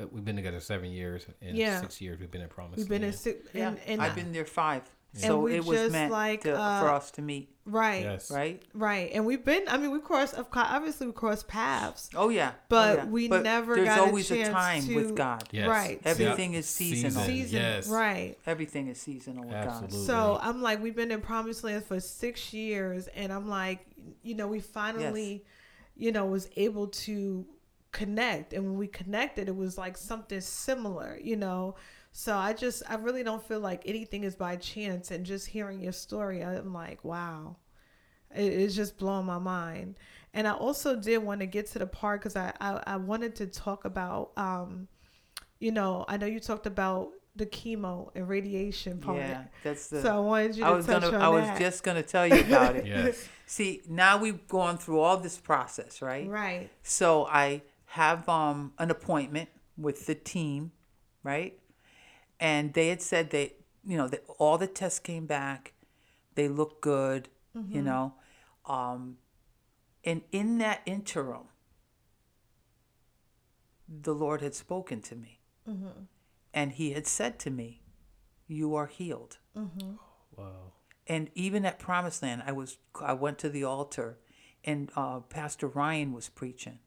Uh, We've been together seven years, and Yeah. six years we've been in Promise. we've been in Land. six, Yeah, and, and I've been there five. So it was meant like, to, uh, for us to meet, Right. Yes. right? Right. And we've been I mean we crossed of course obviously we crossed paths. Oh yeah, oh, But yeah. we But never There's got a always chance time to- with God. Yes. Right. Everything Yep. is seasonal. Season. Yes. Right. Everything is seasonal with God. Absolutely. So I'm like, we've been in Promised Land for six years, and I'm like, you know, we finally, you know, was able to connect, and when we connected, it was like something similar, you know. So I just, I really don't feel like anything is by chance, and just hearing your story, I'm like, wow, it, it's just blowing my mind. And I also did want to get to the part because I, I I wanted to talk about, um, you know, I know you talked about the chemo and radiation part. Yeah, that's the. So I wanted you to I was touch gonna. on I was that. just gonna tell you about it. Yes. See, now we've gone through all this process, right? right. So I have um an appointment with the team, right? And they had said they, you know, that all the tests came back, they look good, you know, um, and in that interim, the Lord had spoken to me, and He had said to me, "You are healed." Wow. and even at Promised Land, I was I went to the altar, and uh, Pastor Ryan was preaching,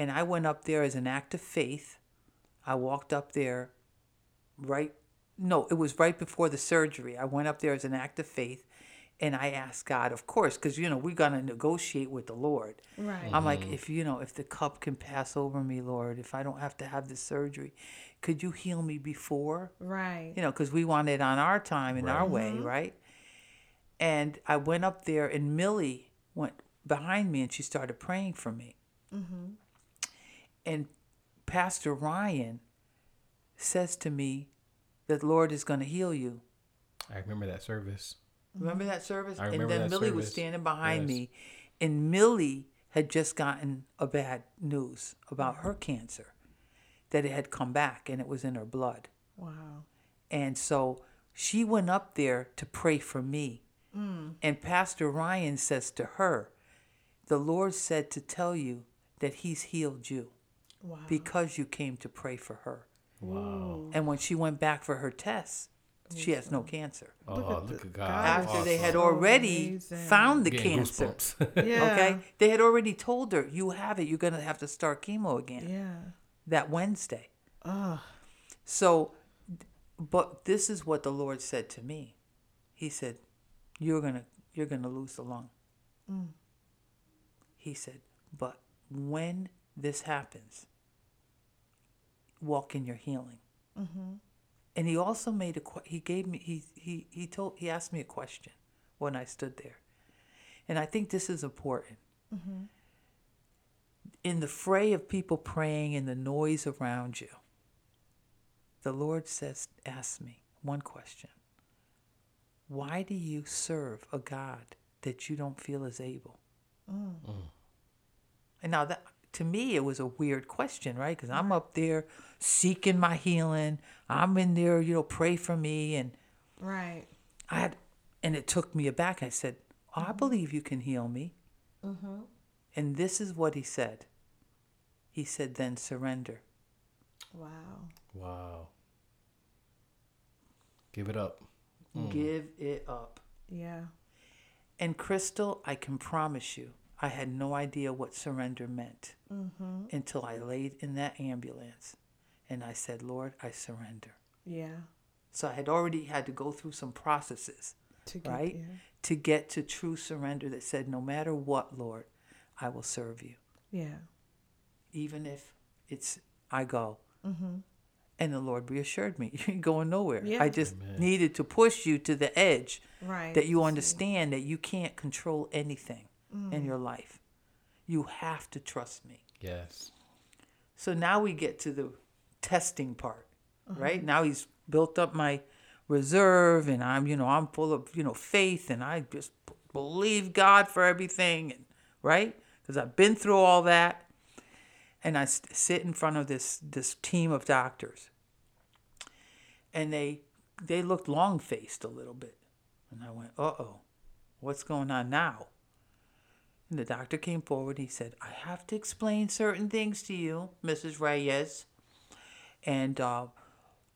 and I went up there as an act of faith. I walked up there, right? No, it was right before the surgery. I went up there as an act of faith, and I asked God, of course, because you know we got to negotiate with the Lord. Right. I'm like, mm-hmm. if you know, if the cup can pass over me, Lord, if I don't have to have the surgery, could you heal me before? right. you know, because we want it on our time and our way, mm-hmm. right? And I went up there, and Millie went behind me, and she started praying for me. Mm-hmm. And Pastor Ryan says to me, "The Lord is going to heal you." I remember that service. Remember that service? I and then that Millie was standing behind Yes. me, and Millie had just gotten a bad news about her cancer, that it had come back and it was in her blood. Wow. And so she went up there to pray for me. Mm. And Pastor Ryan says to her, The Lord said to tell you that He's healed you Wow. because you came to pray for her. Wow. And when she went back for her tests, she has no cancer. Oh, Look look, at at, God. God After is they had already amazing. found the Getting cancer. Yeah. Okay? They had already told her, You have it. You're going to have to start chemo again Yeah. that Wednesday. Oh. So, but this is what the Lord said to me. He said, "You're gonna, you're gonna lose the lung." Mm. He said, "But when this happens, walk in your healing." Mm-hmm. And he also made a. He gave me. He he he told. He asked me a question when I stood there, and I think this is important. Mm-hmm. In the fray of people praying and the noise around you, the Lord says, ask me one question. Why do you serve a God that you don't feel is able? Mm. Mm. And now that to me it was a weird question, right? Because I'm up there seeking my healing. I'm in there, you know, pray for me, and Right. I had, and it took me aback. I said, oh, I mm-hmm. believe you can heal me. Mm-hmm. And this is what he said. He said, then surrender. Wow. wow. Give it up. Mm. Give it up. Yeah. And Crystal, I can promise you, I had no idea what surrender meant until I laid in that ambulance and I said, Lord, I surrender. Yeah. So I had already had to go through some processes, To get right? there. To get to true surrender that said, no matter what, Lord, I will serve you. Yeah. Even if it's, I go. Mm-hmm. And the Lord reassured me, you ain't going nowhere. Yeah. I just needed to push you to the edge Right. that you understand that you can't control anything in your life. You have to trust me. Yes. So now we get to the testing part, uh-huh. right? Now he's built up my reserve and I'm, you know, I'm full of, you know, faith and I just b- believe God for everything, and, right? Because I've been through all that. And I s- sit in front of this this team of doctors. And they they looked long-faced a little bit. And I went, "Uh-oh. What's going on now?" And the doctor came forward. and He said, I have to explain certain things to you, Mrs. Reyes. And uh,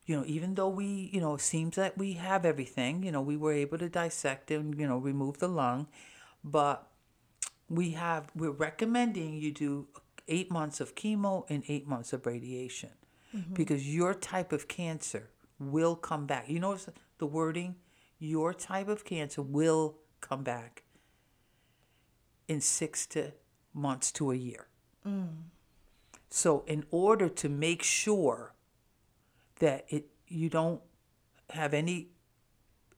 you know, even though we, you know, it seems that we have everything, you know, we were able to dissect and, you know, remove the lung, but we have, we're recommending you do eight months of chemo and eight months of radiation because your type of cancer will come back. You notice the wording? Your type of cancer will come back in six to months to a year. Mm. So, in order to make sure that it you don't have any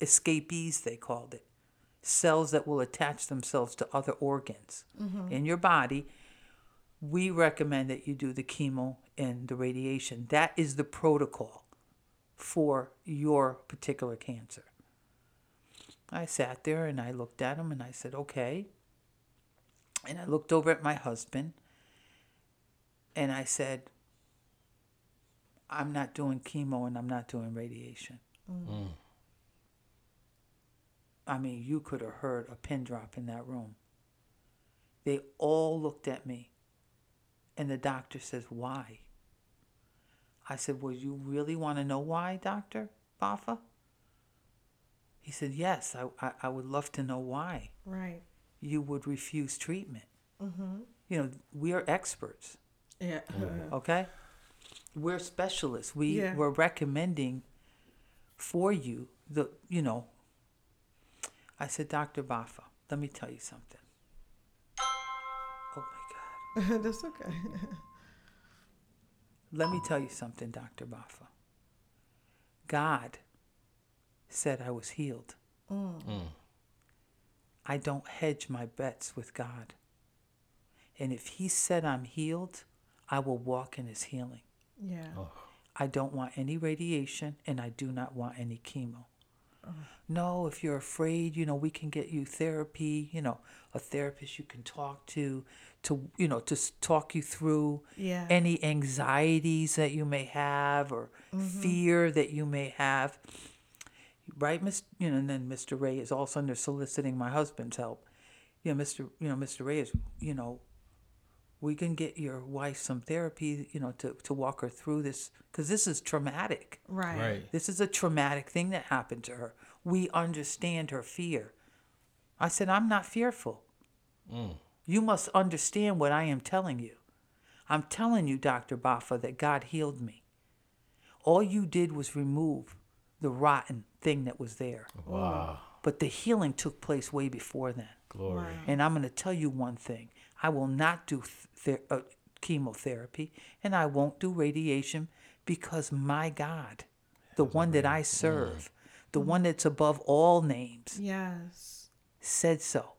escapees, they called it, cells that will attach themselves to other organs mm-hmm. in your body, we recommend that you do the chemo and the radiation. That is the protocol for your particular cancer. I sat there and I looked at him and I said, okay. And I looked over at my husband and I said, I'm not doing chemo and I'm not doing radiation. Mm. I mean, you could have heard a pin drop in that room. They all looked at me. And the doctor says, Why? I said, Well, you really want to know why, Dr. Boffa? He said, Yes, I, I, I would love to know why Right. You would refuse treatment. Mm-hmm. You know, we are experts, oh, Yeah. okay? We're specialists. We Yeah. we're recommending for you the you know. I said, Dr. Boffa, let me tell you something. Oh my God. That's okay. Let me tell you something, Dr. Boffa. God said I was healed. Mm. Mm. I don't hedge my bets with God. And if He said I'm healed, I will walk in His healing. Yeah. I don't want any radiation and I do not want any chemo. No, if you're afraid, you know, we can get you therapy, you know, a therapist you can talk to, to, you know, to talk you through Yeah. any anxieties that you may have or mm-hmm. fear that you may have. Right, Miss, you know, and then Mr. Reyes also under soliciting my husband's help. You know, Mr. You know, Mr. Reyes, you know, we can get your wife some therapy, you know, to, to walk her through this because this is traumatic. Right. Right. This is a traumatic thing that happened to her. We understand her fear. I said, I'm not fearful. Mm. You must understand what I am telling you. I'm telling you, Dr. Boffa, that God healed me. All you did was remove the rotten thing that was there. Wow. But the healing took place way before then. Glory. And I'm going to tell you one thing I will not do th- uh, chemotherapy and I won't do radiation because my God, the one that I serve, the one that's above all names, Yes. said so.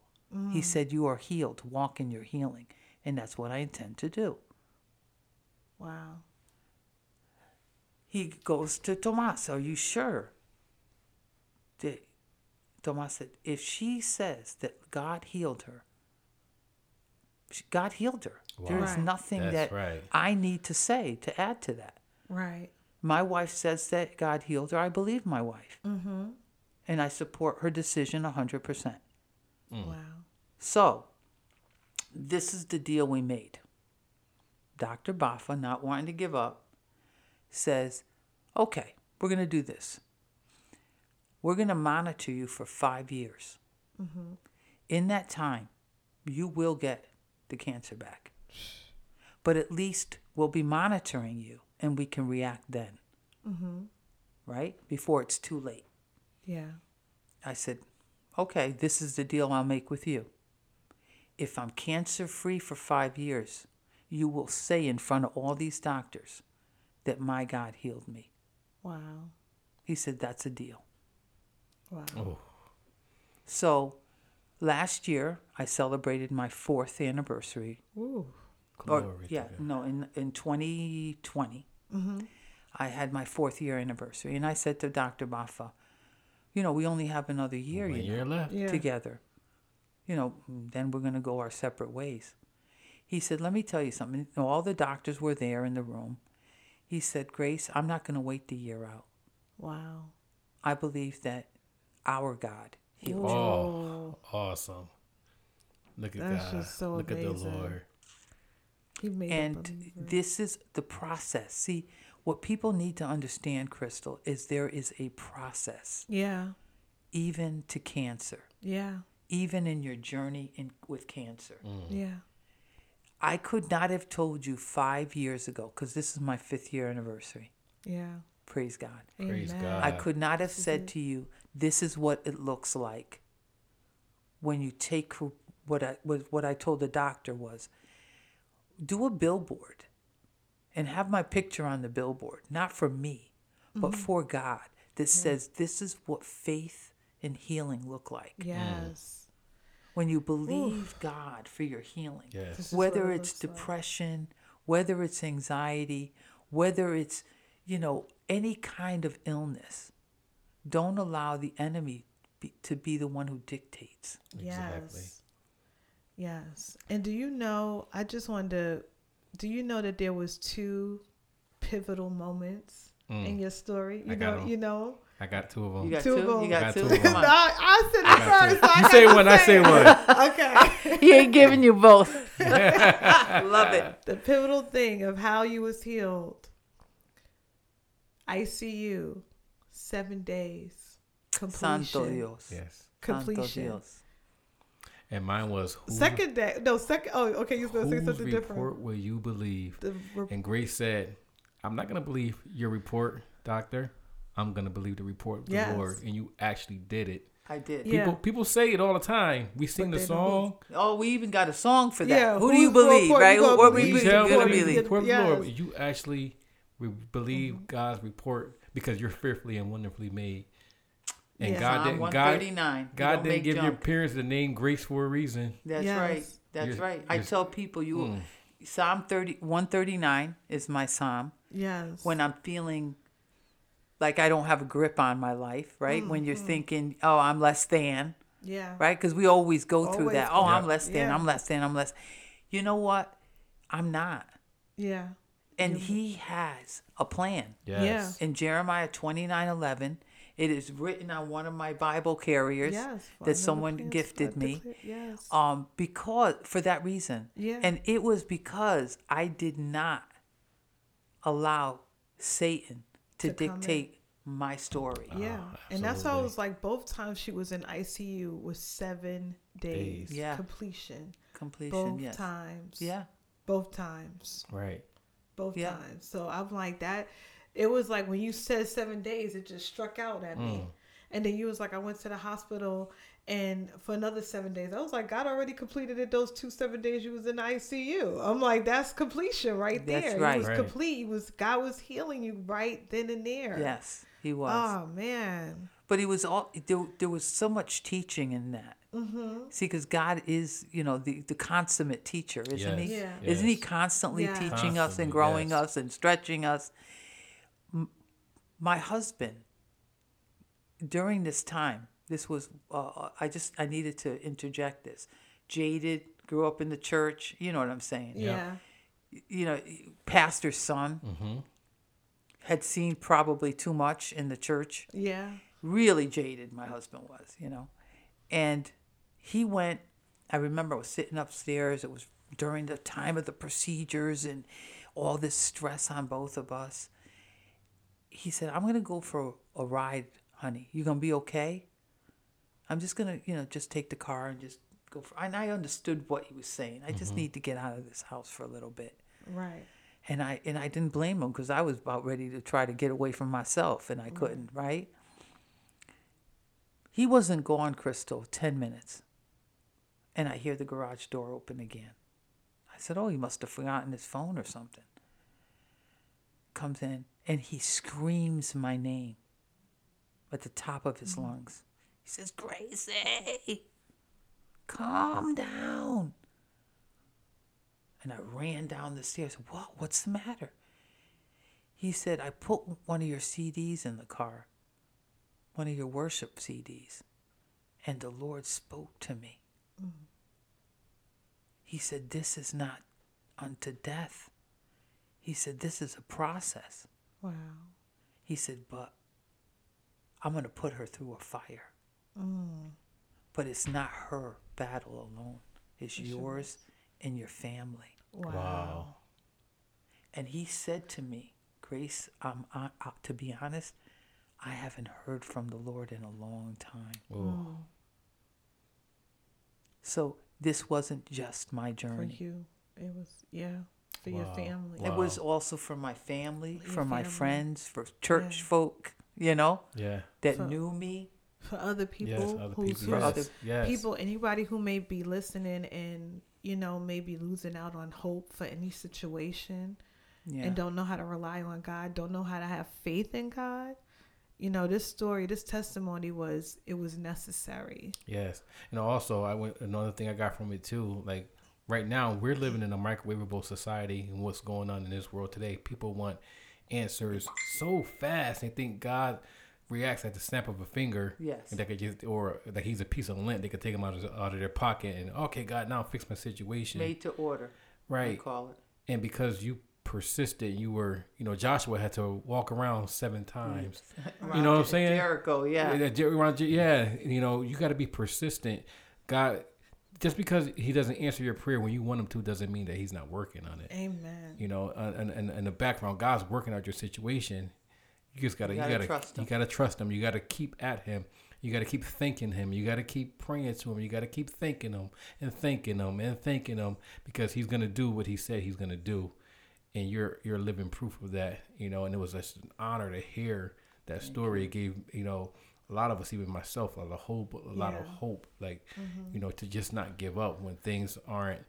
He said, You are healed. Walk in your healing. And that's what I intend to do. Wow. He goes to Tomas, Are you sure? The- Tomas said, If she says that God healed her, God healed her. There is Right. nothing That's that right. I need to say to add to that. Right. My wife says that God healed her. I believe my wife. Mm-hmm. And I support her decision 100%. Wow. So, this is the deal we made. Dr. Boffa, not wanting to give up, says, okay, we're going to do this. We're going to monitor you for five years. Mm-hmm. In that time, you will get the cancer back. But at least we'll be monitoring you and we can react then. Mm-hmm. Right? Before it's too late. Yeah. I said, okay, this is the deal I'll make with you. If I'm cancer free for five years, you will say in front of all these doctors that my God healed me. Wow. He said, that's a deal. Wow. Oh. So last year, I celebrated my fourth anniversary. Ooh. Or, Glory to yeah, no, in, in 2020, mm-hmm. I had my fourth year anniversary. And I said to Dr. Boffa, you know, we only have another year. One you know. year left. Yeah. together. You know, then we're going to go our separate ways. He said, Let me tell you something. You know, all the doctors were there in the room. He said, Grace, I'm not going to wait the year out. Wow. I believe that our God healed you. Oh, awesome. Look at That's God. just so Look at the. Lord. He made a And this is the process. See, What people need to understand, Crystal, is there is a process, Yeah. even to cancer, Yeah. even in your journey in, with cancer. Mm. Yeah. I could not have told you five years ago, because this is my fifth year anniversary. Yeah. Praise God. Praise Amen. God. I could not have said to you, this is what it looks like when you take what I what, what I told the doctor was do a billboard and have my picture on the billboard, not for me, but mm-hmm. for God that says this is what faith and healing look like. Yes. Mm. When you believe God for your healing Yes. This is what whether it it's looks like. depression, whether it's anxiety, whether it's, you know, any kind of illness, don't allow the enemy be, to be the one who dictates. Exactly. Yes. Yes. And do you know, I just wanted to, do you know that there was two pivotal moments in your story? You Mm. I got you know? I got two of them. You got Two two? them. You got, Got two? two of 'em. Come No. I said it got first. two. so I You say one, to I say one. Okay. he ain't giving you both. Love it. the pivotal thing of how you was healed. ICU, seven days, completion, Santo Dios. Yes. Santo completion. Dios. And mine was who, Second day, no second. Oh, okay, you was gonna say whose something report different. will you believe? The re- And Grace said, I'm not going to believe your report, doctor. I'm going to believe the report of the Yes. Lord. And you actually did it. I did. Yeah. People people say it all the time. We sing But the they don't song. Oh, we even got a song for that. Yeah, who do you believe, report- right? you What believe we We the tell report. believe? report of the Yes. Lord. You actually re- believe mm-hmm. God's report because you're fearfully and wonderfully made. And Yeah. God didn't God, thirty nine. God didn't give your parents the name Grace for a reason. That's Yes. right. That's You're- right. I you're- tell people you Mm. Psalm 30 139 is my psalm yes. when I'm feeling like I don't have a grip on my life, right? When you're thinking, "Oh, I'm less than," yeah. right? Cuz we always go through that. go "Oh, I'm less than. Yeah. I'm less than. I'm less." You know what? I'm not. Yeah. And he has a plan. Yes. In Jeremiah 29:11, it is written on one of my Bible carriers Yes. that someone gifted me. Yes. um because for that reason Yeah. and it was because i did not allow satan to, To dictate my story yeah. Oh, and that's how it was like both times she was in ICU was seven days. Days. Yeah. Completion. completion Both yes times. yeah Both times. Right. Both Yeah. times. So I'm like that. It was like when you said seven days, it just struck out at me. Mm. And then you was like, I went to the hospital and for another seven days. I was like, God already completed it those two seven days you was in the ICU. I'm like, that's completion right there. That's there. right. It was Right. complete. It was God was healing you right then and there. yes he was Oh man. But he was all there, there was so much teaching in that mm-hmm. see because god is you know the, the consummate teacher isn't he Yes. isn't he constantly Yeah. teaching us and growing yes. us and stretching us M- my husband during this time this was uh, i just i needed to interject this jaded grew up in the church you know what i'm saying Yeah. you know pastor's son had seen probably too much in the church Yeah. Really jaded my husband was you know. And he went i remember i was sitting upstairs it was during the time of the procedures and all this stress on both of us. He said i'm going to go for a ride honey. You going to be okay? I'm just going to you know just take the car and just go for and i understood what he was saying. I just mm-hmm. need to get out of this house for a little bit. Right. and I and I didn't blame him because I was about ready to try to get away from myself and I mm. couldn't, right? He wasn't gone, Crystal, 10 minutes. And I hear the garage door open again. I said, "Oh, he must have forgotten his phone or something." Comes in and he screams my name at the top of his mm. lungs. He says, "Gracie, calm down." And I ran down the stairs. What? What's the matter? He said, I put one of your CDs in the car, one of your worship CDs, and the Lord spoke to me. He said, This is not unto death. He said, This is a process. Wow. He said, But I'm going to put her through a fire. But it's not her battle alone, it's yours and your family. Wow. Wow. And he said to me, Grace, um, I, I, to be honest, I haven't heard from the Lord in a long time. Ooh. So this wasn't just my journey. For you, it was yeah for your Wow. family. It was also for my family, Your for my family. friends, for church Yeah. folk, you know, Yeah. that So- knew me. for other people Yes. Other who's, people. For Yes. other yes. people anybody who may be listening and you know maybe losing out on hope for any situation Yeah. and don't know how to rely on God, don't know how to have faith in God. You know, this story, this testimony was it was necessary. Yes. And also, I went another thing I got from it too. Like right now, we're living in a microwavable society, and what's going on in this world today, people want answers so fast. They think God reacts at the snap of a finger. Yes. And they could just, or that He's a piece of lint. They could take him out of out of their pocket and okay, God, now fix my situation. Made to order. Right. call it. And because you persisted, you were, you know, Joshua had to walk around seven times. You know what I'm saying? Jericho, yeah. Yeah, you know, you got to be persistent. God, just because He doesn't answer your prayer when you want Him to, doesn't mean that He's not working on it. Amen. You know, uh, and and in the background, God's working out your situation. You just gotta, You you gotta gotta, trust you gotta trust Him. You gotta keep at Him. You gotta keep thanking Him. You gotta keep praying to Him. You gotta keep thanking Him and thanking Him and thanking Him because He's gonna do what He said He's gonna do, and you're you're living proof of that. You know, and it was just an honor to hear that story. It gave you know a lot of us, even myself, a lot of hope, a lot of hope. Like mm-hmm. you know, to just not give up when things aren't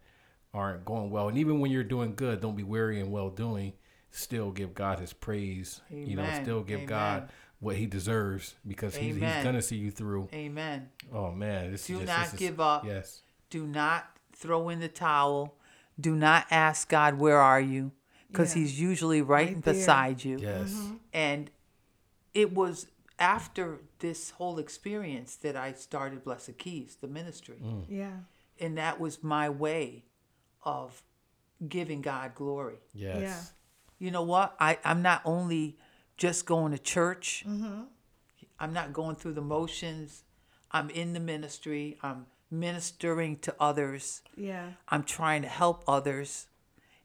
aren't going well, and even when you're doing good, don't be weary in well doing. Still give God His praise. You know, still give Amen. God what He deserves because he's, he's gonna see you through. Amen. Oh man, this Do is just, not this is- give up. Yes, Do not throw in the towel. Do not ask God, where are you? Because Yeah. he's usually right, Right there. beside you. yes, And it was after this whole experience that I started Blessed Keys, the ministry. Mm. Yeah. And that was my way of giving God glory. yes, You know what? I, I'm not only just going to church, I'm not going through the motions. I'm in the ministry, I'm ministering to others, Yeah. I'm trying to help others.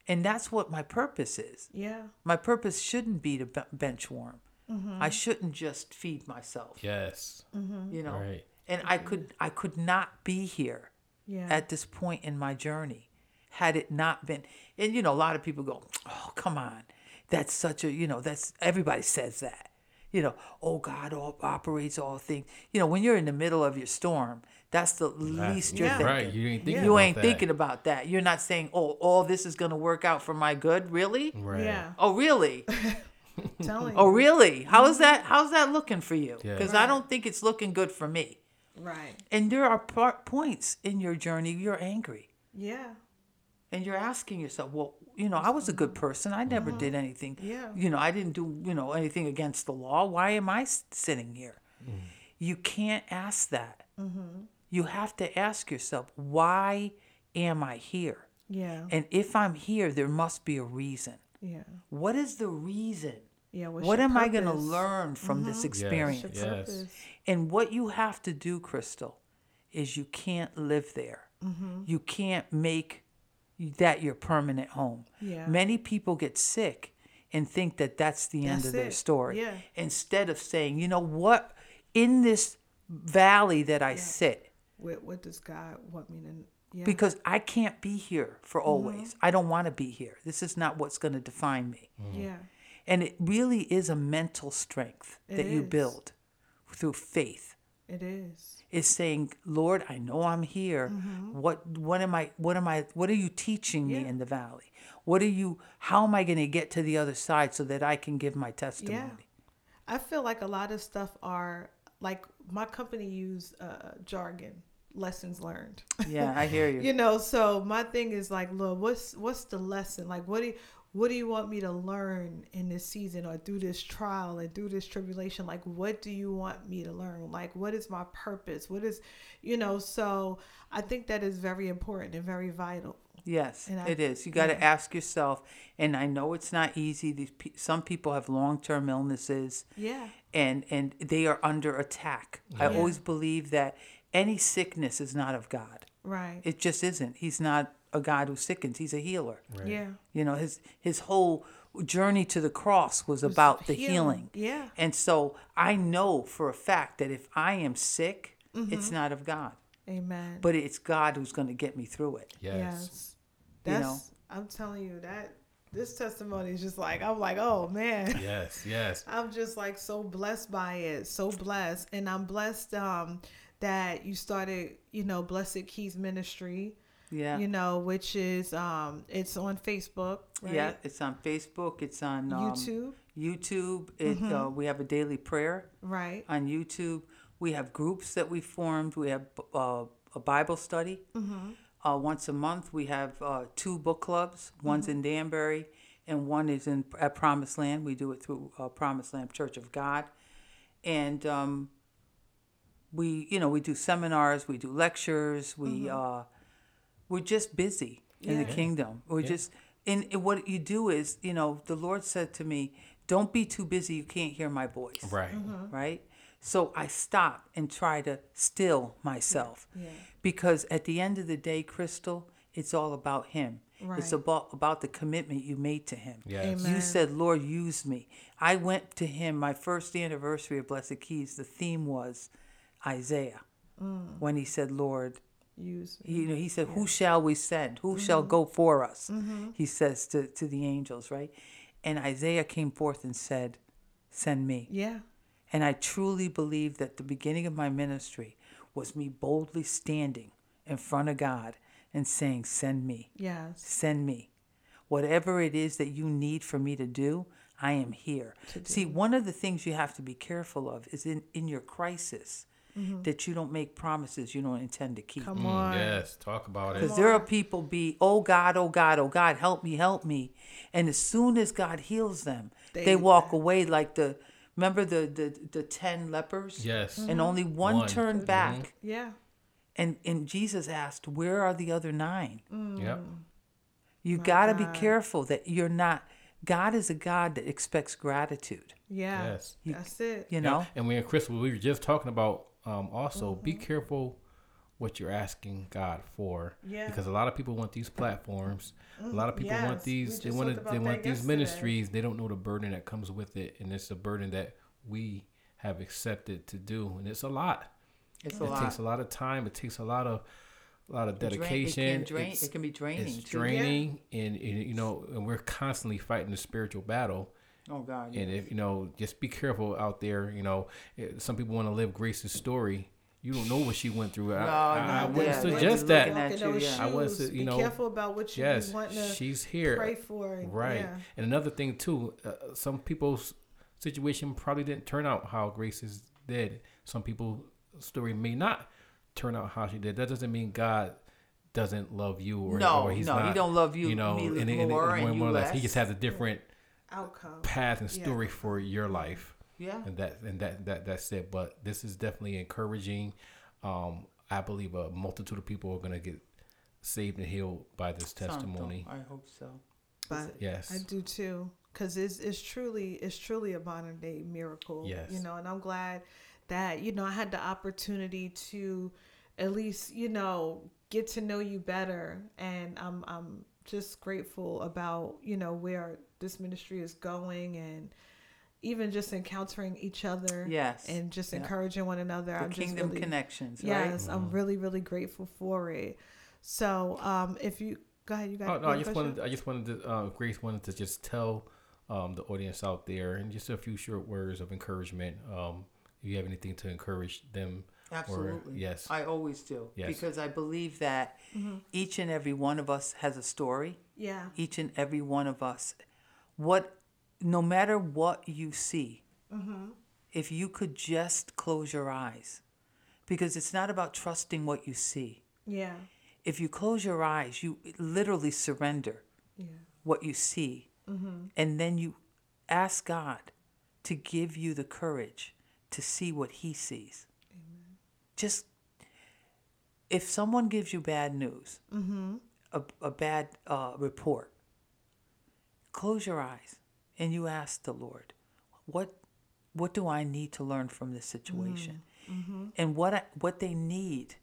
And that's what my purpose is. Yeah. My purpose shouldn't be to bench warm. Mm-hmm. I shouldn't just feed myself, yes. Mm-hmm. you know. Right. And I could I could not be here Yeah. at this point in my journey had it not been and you know a lot of people go oh come on that's such a you know that's everybody says that you know oh god all, operates all things you know when you're in the middle of your storm that's the least you're Yeah. thinking Right, you ain't thinking you about ain't that. thinking about that you're not saying oh all this is going to work out for my good really Right. Yeah. oh really Telling oh really how's that how's that looking for you Yeah. because i don't think it's looking good for me Right. and there are part points in your journey you're angry Yeah. and you're asking yourself, well, you know, I was a good person. I never mm-hmm. did anything. Yeah. You know, I didn't do, you know, anything against the law. Why am I sitting here? Mm. You can't ask that. Mm-hmm. You have to ask yourself, why am I here? Yeah. And if I'm here, there must be a reason. Yeah. What is the reason? Yeah. What am I going to purpose? learn from this experience? Yes. purpose? And what you have to do, Crystal, is you can't live there. Mm-hmm. You can't make that your permanent home. Yeah. Many people get sick and think that that's the end That's of their story. Yeah. Instead of saying, you know what, in this valley that I sit, What, what does God want me to? Yeah. because I can't be here for Mm-hmm. always. I don't want to be here. This is not what's going to define me. yeah. And it really is a mental strength It that you build through faith. It is. is saying, Lord, I know I'm here. What what am I what am I what are you teaching me Mm-hmm. In the valley? What are you how am I going to get to the other side so that I can give my testimony? Yeah. I feel like a lot of stuff are like my company use uh, jargon, lessons learned. Yeah, I hear you. you know, so my thing is like, Lord, what's what's the lesson? Like, what do you, what do you want me to learn in this season or through this trial and through this tribulation? Like, what do you want me to learn? Like, what is my purpose? What is, you know? So I think that is very important and very vital. Yes, And I- it is. You got to ask yourself, and I know it's not easy. These pe- some people have long-term illnesses, Yeah. and and they are under attack. I always believe that any sickness is not of God. Right. It just isn't. He's not a God who sickens. He's a healer. Right. Yeah. You know, his his whole journey to the cross was about the healing. Yeah. And so I know for a fact that if I am sick, it's Mm-hmm. not of God, Amen. but it's God who's going to get me through it. Yes. Yes. You That's know? I'm telling you that this testimony is just like I'm like, oh man. Yes. Yes. I'm just like so blessed by it, so blessed, and I'm blessed um, that you started, you know, Blessed Keys Ministry, Yeah. you know, which is um, it's on Facebook, right? Yeah, it's on Facebook. It's on um, YouTube, YouTube. It, Mm-hmm. uh, we have a daily prayer right? on YouTube. We have groups that we formed. We have uh, a Bible study Mm-hmm. Uh, once a month. We have uh, two book clubs. One's in Danbury, and one is in at Promised Land. We do it through uh, Promised Land Church of God, and um, we, you know, we do seminars. We do lectures. We uh, we're just busy in the kingdom. We're just and, and what you do is, you know, the Lord said to me, "Don't be too busy. You can't hear my voice." Right. right? So I stop and try to still myself. Because at the end of the day, Crystal, it's all about him. It's about about the commitment you made to him. Yes. Amen. You said, Lord, use me. I went to him, my first anniversary of Blessed Keys, the theme was Isaiah. Mm. When he said, Lord, Use me. he, you know, he said, Who shall we send? Who shall go for us? He says to, to the angels, right? And Isaiah came forth and said, Send me. Yeah. And I truly believe that the beginning of my ministry was me boldly standing in front of God and saying, Send me, Yes. send me. Whatever it is that you need for me to do, I am here. See, one of the things you have to be careful of is in, in your crisis that you don't make promises you don't intend to keep. Come Mm, on. yes. Talk about it. Because there are people be, oh God, oh God, oh God, help me, help me. And as soon as God heals them, they, They- walk away like the, remember the, the, the 10 lepers? Yes. And only one, One. turned back. Yeah. And, and Jesus asked, where are the other nine? Yep. You got to be careful that you're not, God is a God that expects gratitude, Yeah. Yes. That's it. you Yeah, know? And we and Chris, we were just talking about um, also Mm-hmm. be careful what you're asking God for. Yeah. Because a lot of people want these platforms. A lot of mm, people want yes. We these. They want to. They want these yesterday. ministries. They don't know the burden that comes with it, and it's a burden that we have accepted to do, and it's a lot. It's it a lot. It takes a lot of time. It takes a lot of a lot of dedication. It can, drain, It's- it can be draining it's too. draining, and, and you know, and we're constantly fighting the spiritual battle. Oh God. And yeah. if you know, just be careful out there. You know, some people want to live Grace's story. You don't know what she went through. I, No, I, no, I wouldn't yeah, suggest that. at you, yeah. I wouldn't shoes. say- you Be know, careful about what you Yes, want to she's here. pray for. and- Right. Yeah. And another thing too, uh, some people's situation probably didn't turn out how Grace's did. Some people's story may not turn out how she did. That doesn't mean God doesn't love you or, No, or he's no, he don't love you- You know, me and, and, more and and you more or less, he just has a different Outcome. path and Yeah. story for your life. Yeah. and that and that that that's it. But this is definitely encouraging. Um, I believe a multitude of people are gonna get saved and healed by this testimony. I hope so. But Yes. I do too, because it's it's truly it's truly a modern day miracle. Yes. you know, and I'm glad that you know I had the opportunity to at least you know get to know you better, and I'm I'm just grateful about you know where this ministry is going and even just encountering each other Yes. and just Yeah. encouraging one another The i'm just kingdom really, connections, right? yes i'm really really grateful for it so um if you go ahead you got Oh no! I just question? wanted I just wanted to uh, Grace wanted to just tell um, the audience out there and just a few short words of encouragement. Um, if you have anything to encourage them, Absolutely. Or, yes. I always do. Yes. Because I believe that each and every one of us has a story. yeah Each and every one of us. What, no matter what you see, if you could just close your eyes, because it's not about trusting what you see. yeah If you close your eyes, you literally surrender yeah what you see. Mm-hmm. And then you ask God to give you the courage to see what He sees. Amen. Just if someone gives you bad news, a, a bad uh, report, close your eyes and you ask the Lord, what, what do I need to learn from this situation? Mm. Mm-hmm. And what, I, what they need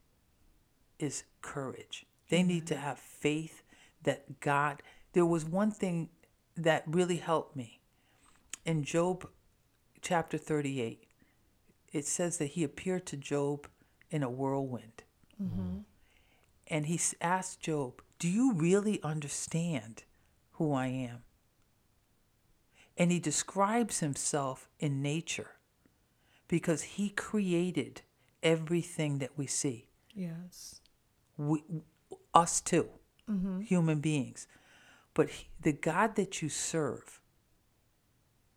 is courage. They mm-hmm. need to have faith that God. There was one thing that really helped me. In Job chapter 38, it says that he appeared to Job in a whirlwind. Mm-hmm. And he asked Job, Do you really understand who I am? And he describes himself in nature because he created everything that we see Yes. we, us too, mm-hmm. human beings. But he, the God that you serve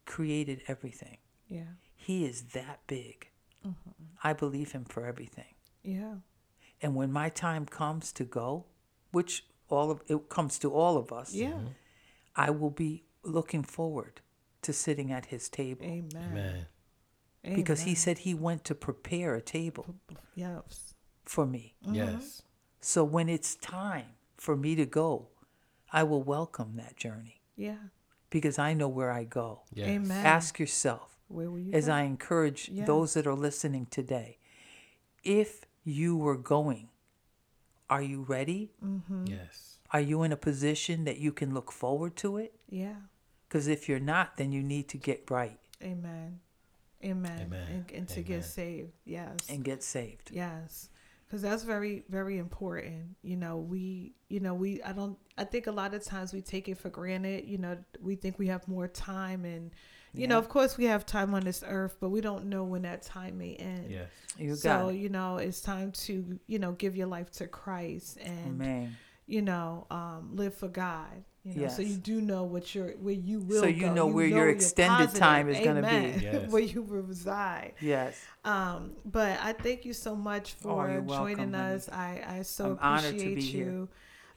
created everything. Yeah. He is that big. Mm-hmm. I believe him for everything. Yeah. And when my time comes to go, which all of it comes to all of us, Yeah. I will be looking forward to sitting at his table Amen. Man. because he said he went to prepare a table Yes. for me. Yes. So when it's time for me to go, I will welcome that journey Yeah. because I know where I go. Yes. Amen. Ask yourself, Where will you as go? I encourage Yes. those that are listening today, if you were going, are you ready? Mm-hmm. Yes. Are you in a position that you can look forward to it? Yeah. Because if you're not, then you need to get right Amen. Amen. Amen. And, and to Amen. get saved. Yes. and get saved. Yes. Because that's very, very important. You know, we, you know, we, I don't, I think a lot of times we take it for granted. You know, we think we have more time and, you know, of course we have time on this earth, but we don't know when that time may end. Yes. You so, it. you know, it's time to, you know, give your life to Christ and, Amen. you know, um, live for God. You know, so you do know what you're, where you will. So you go. know where your extended time is gonna be. Yes. where you will reside. Yes. Um, but I thank you so much Oh, for you're welcome, joining honey. us. I, I so I'm honored to appreciate be here. you.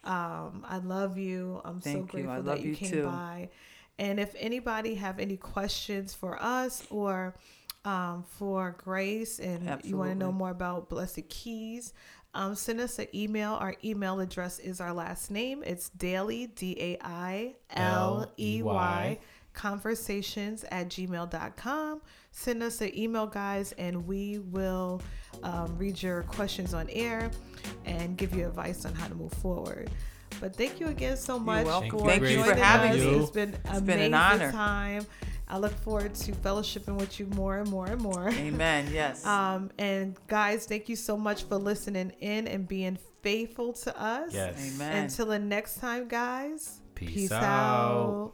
Um, I love you. I'm so Thank you. grateful I that you you came too. by. And if anybody have any questions for us or um, for Grace and you want to know more about Blessed Keys, um, send us an email. Our email address is our last name. It's Dailey, D A I L E Y, conversations at gmail.com. Send us an email, guys, and we will um, read your questions on air and give you advice on how to move forward. But thank you again so much welcome. for Thank you for having us. me. It's been It's amazing been an honor. time. I look forward to fellowshipping with you more and more and more. Amen. Yes. Um, and guys, thank you so much for listening in and being faithful to us. Yes. Amen. Until the next time, guys. Peace out. out.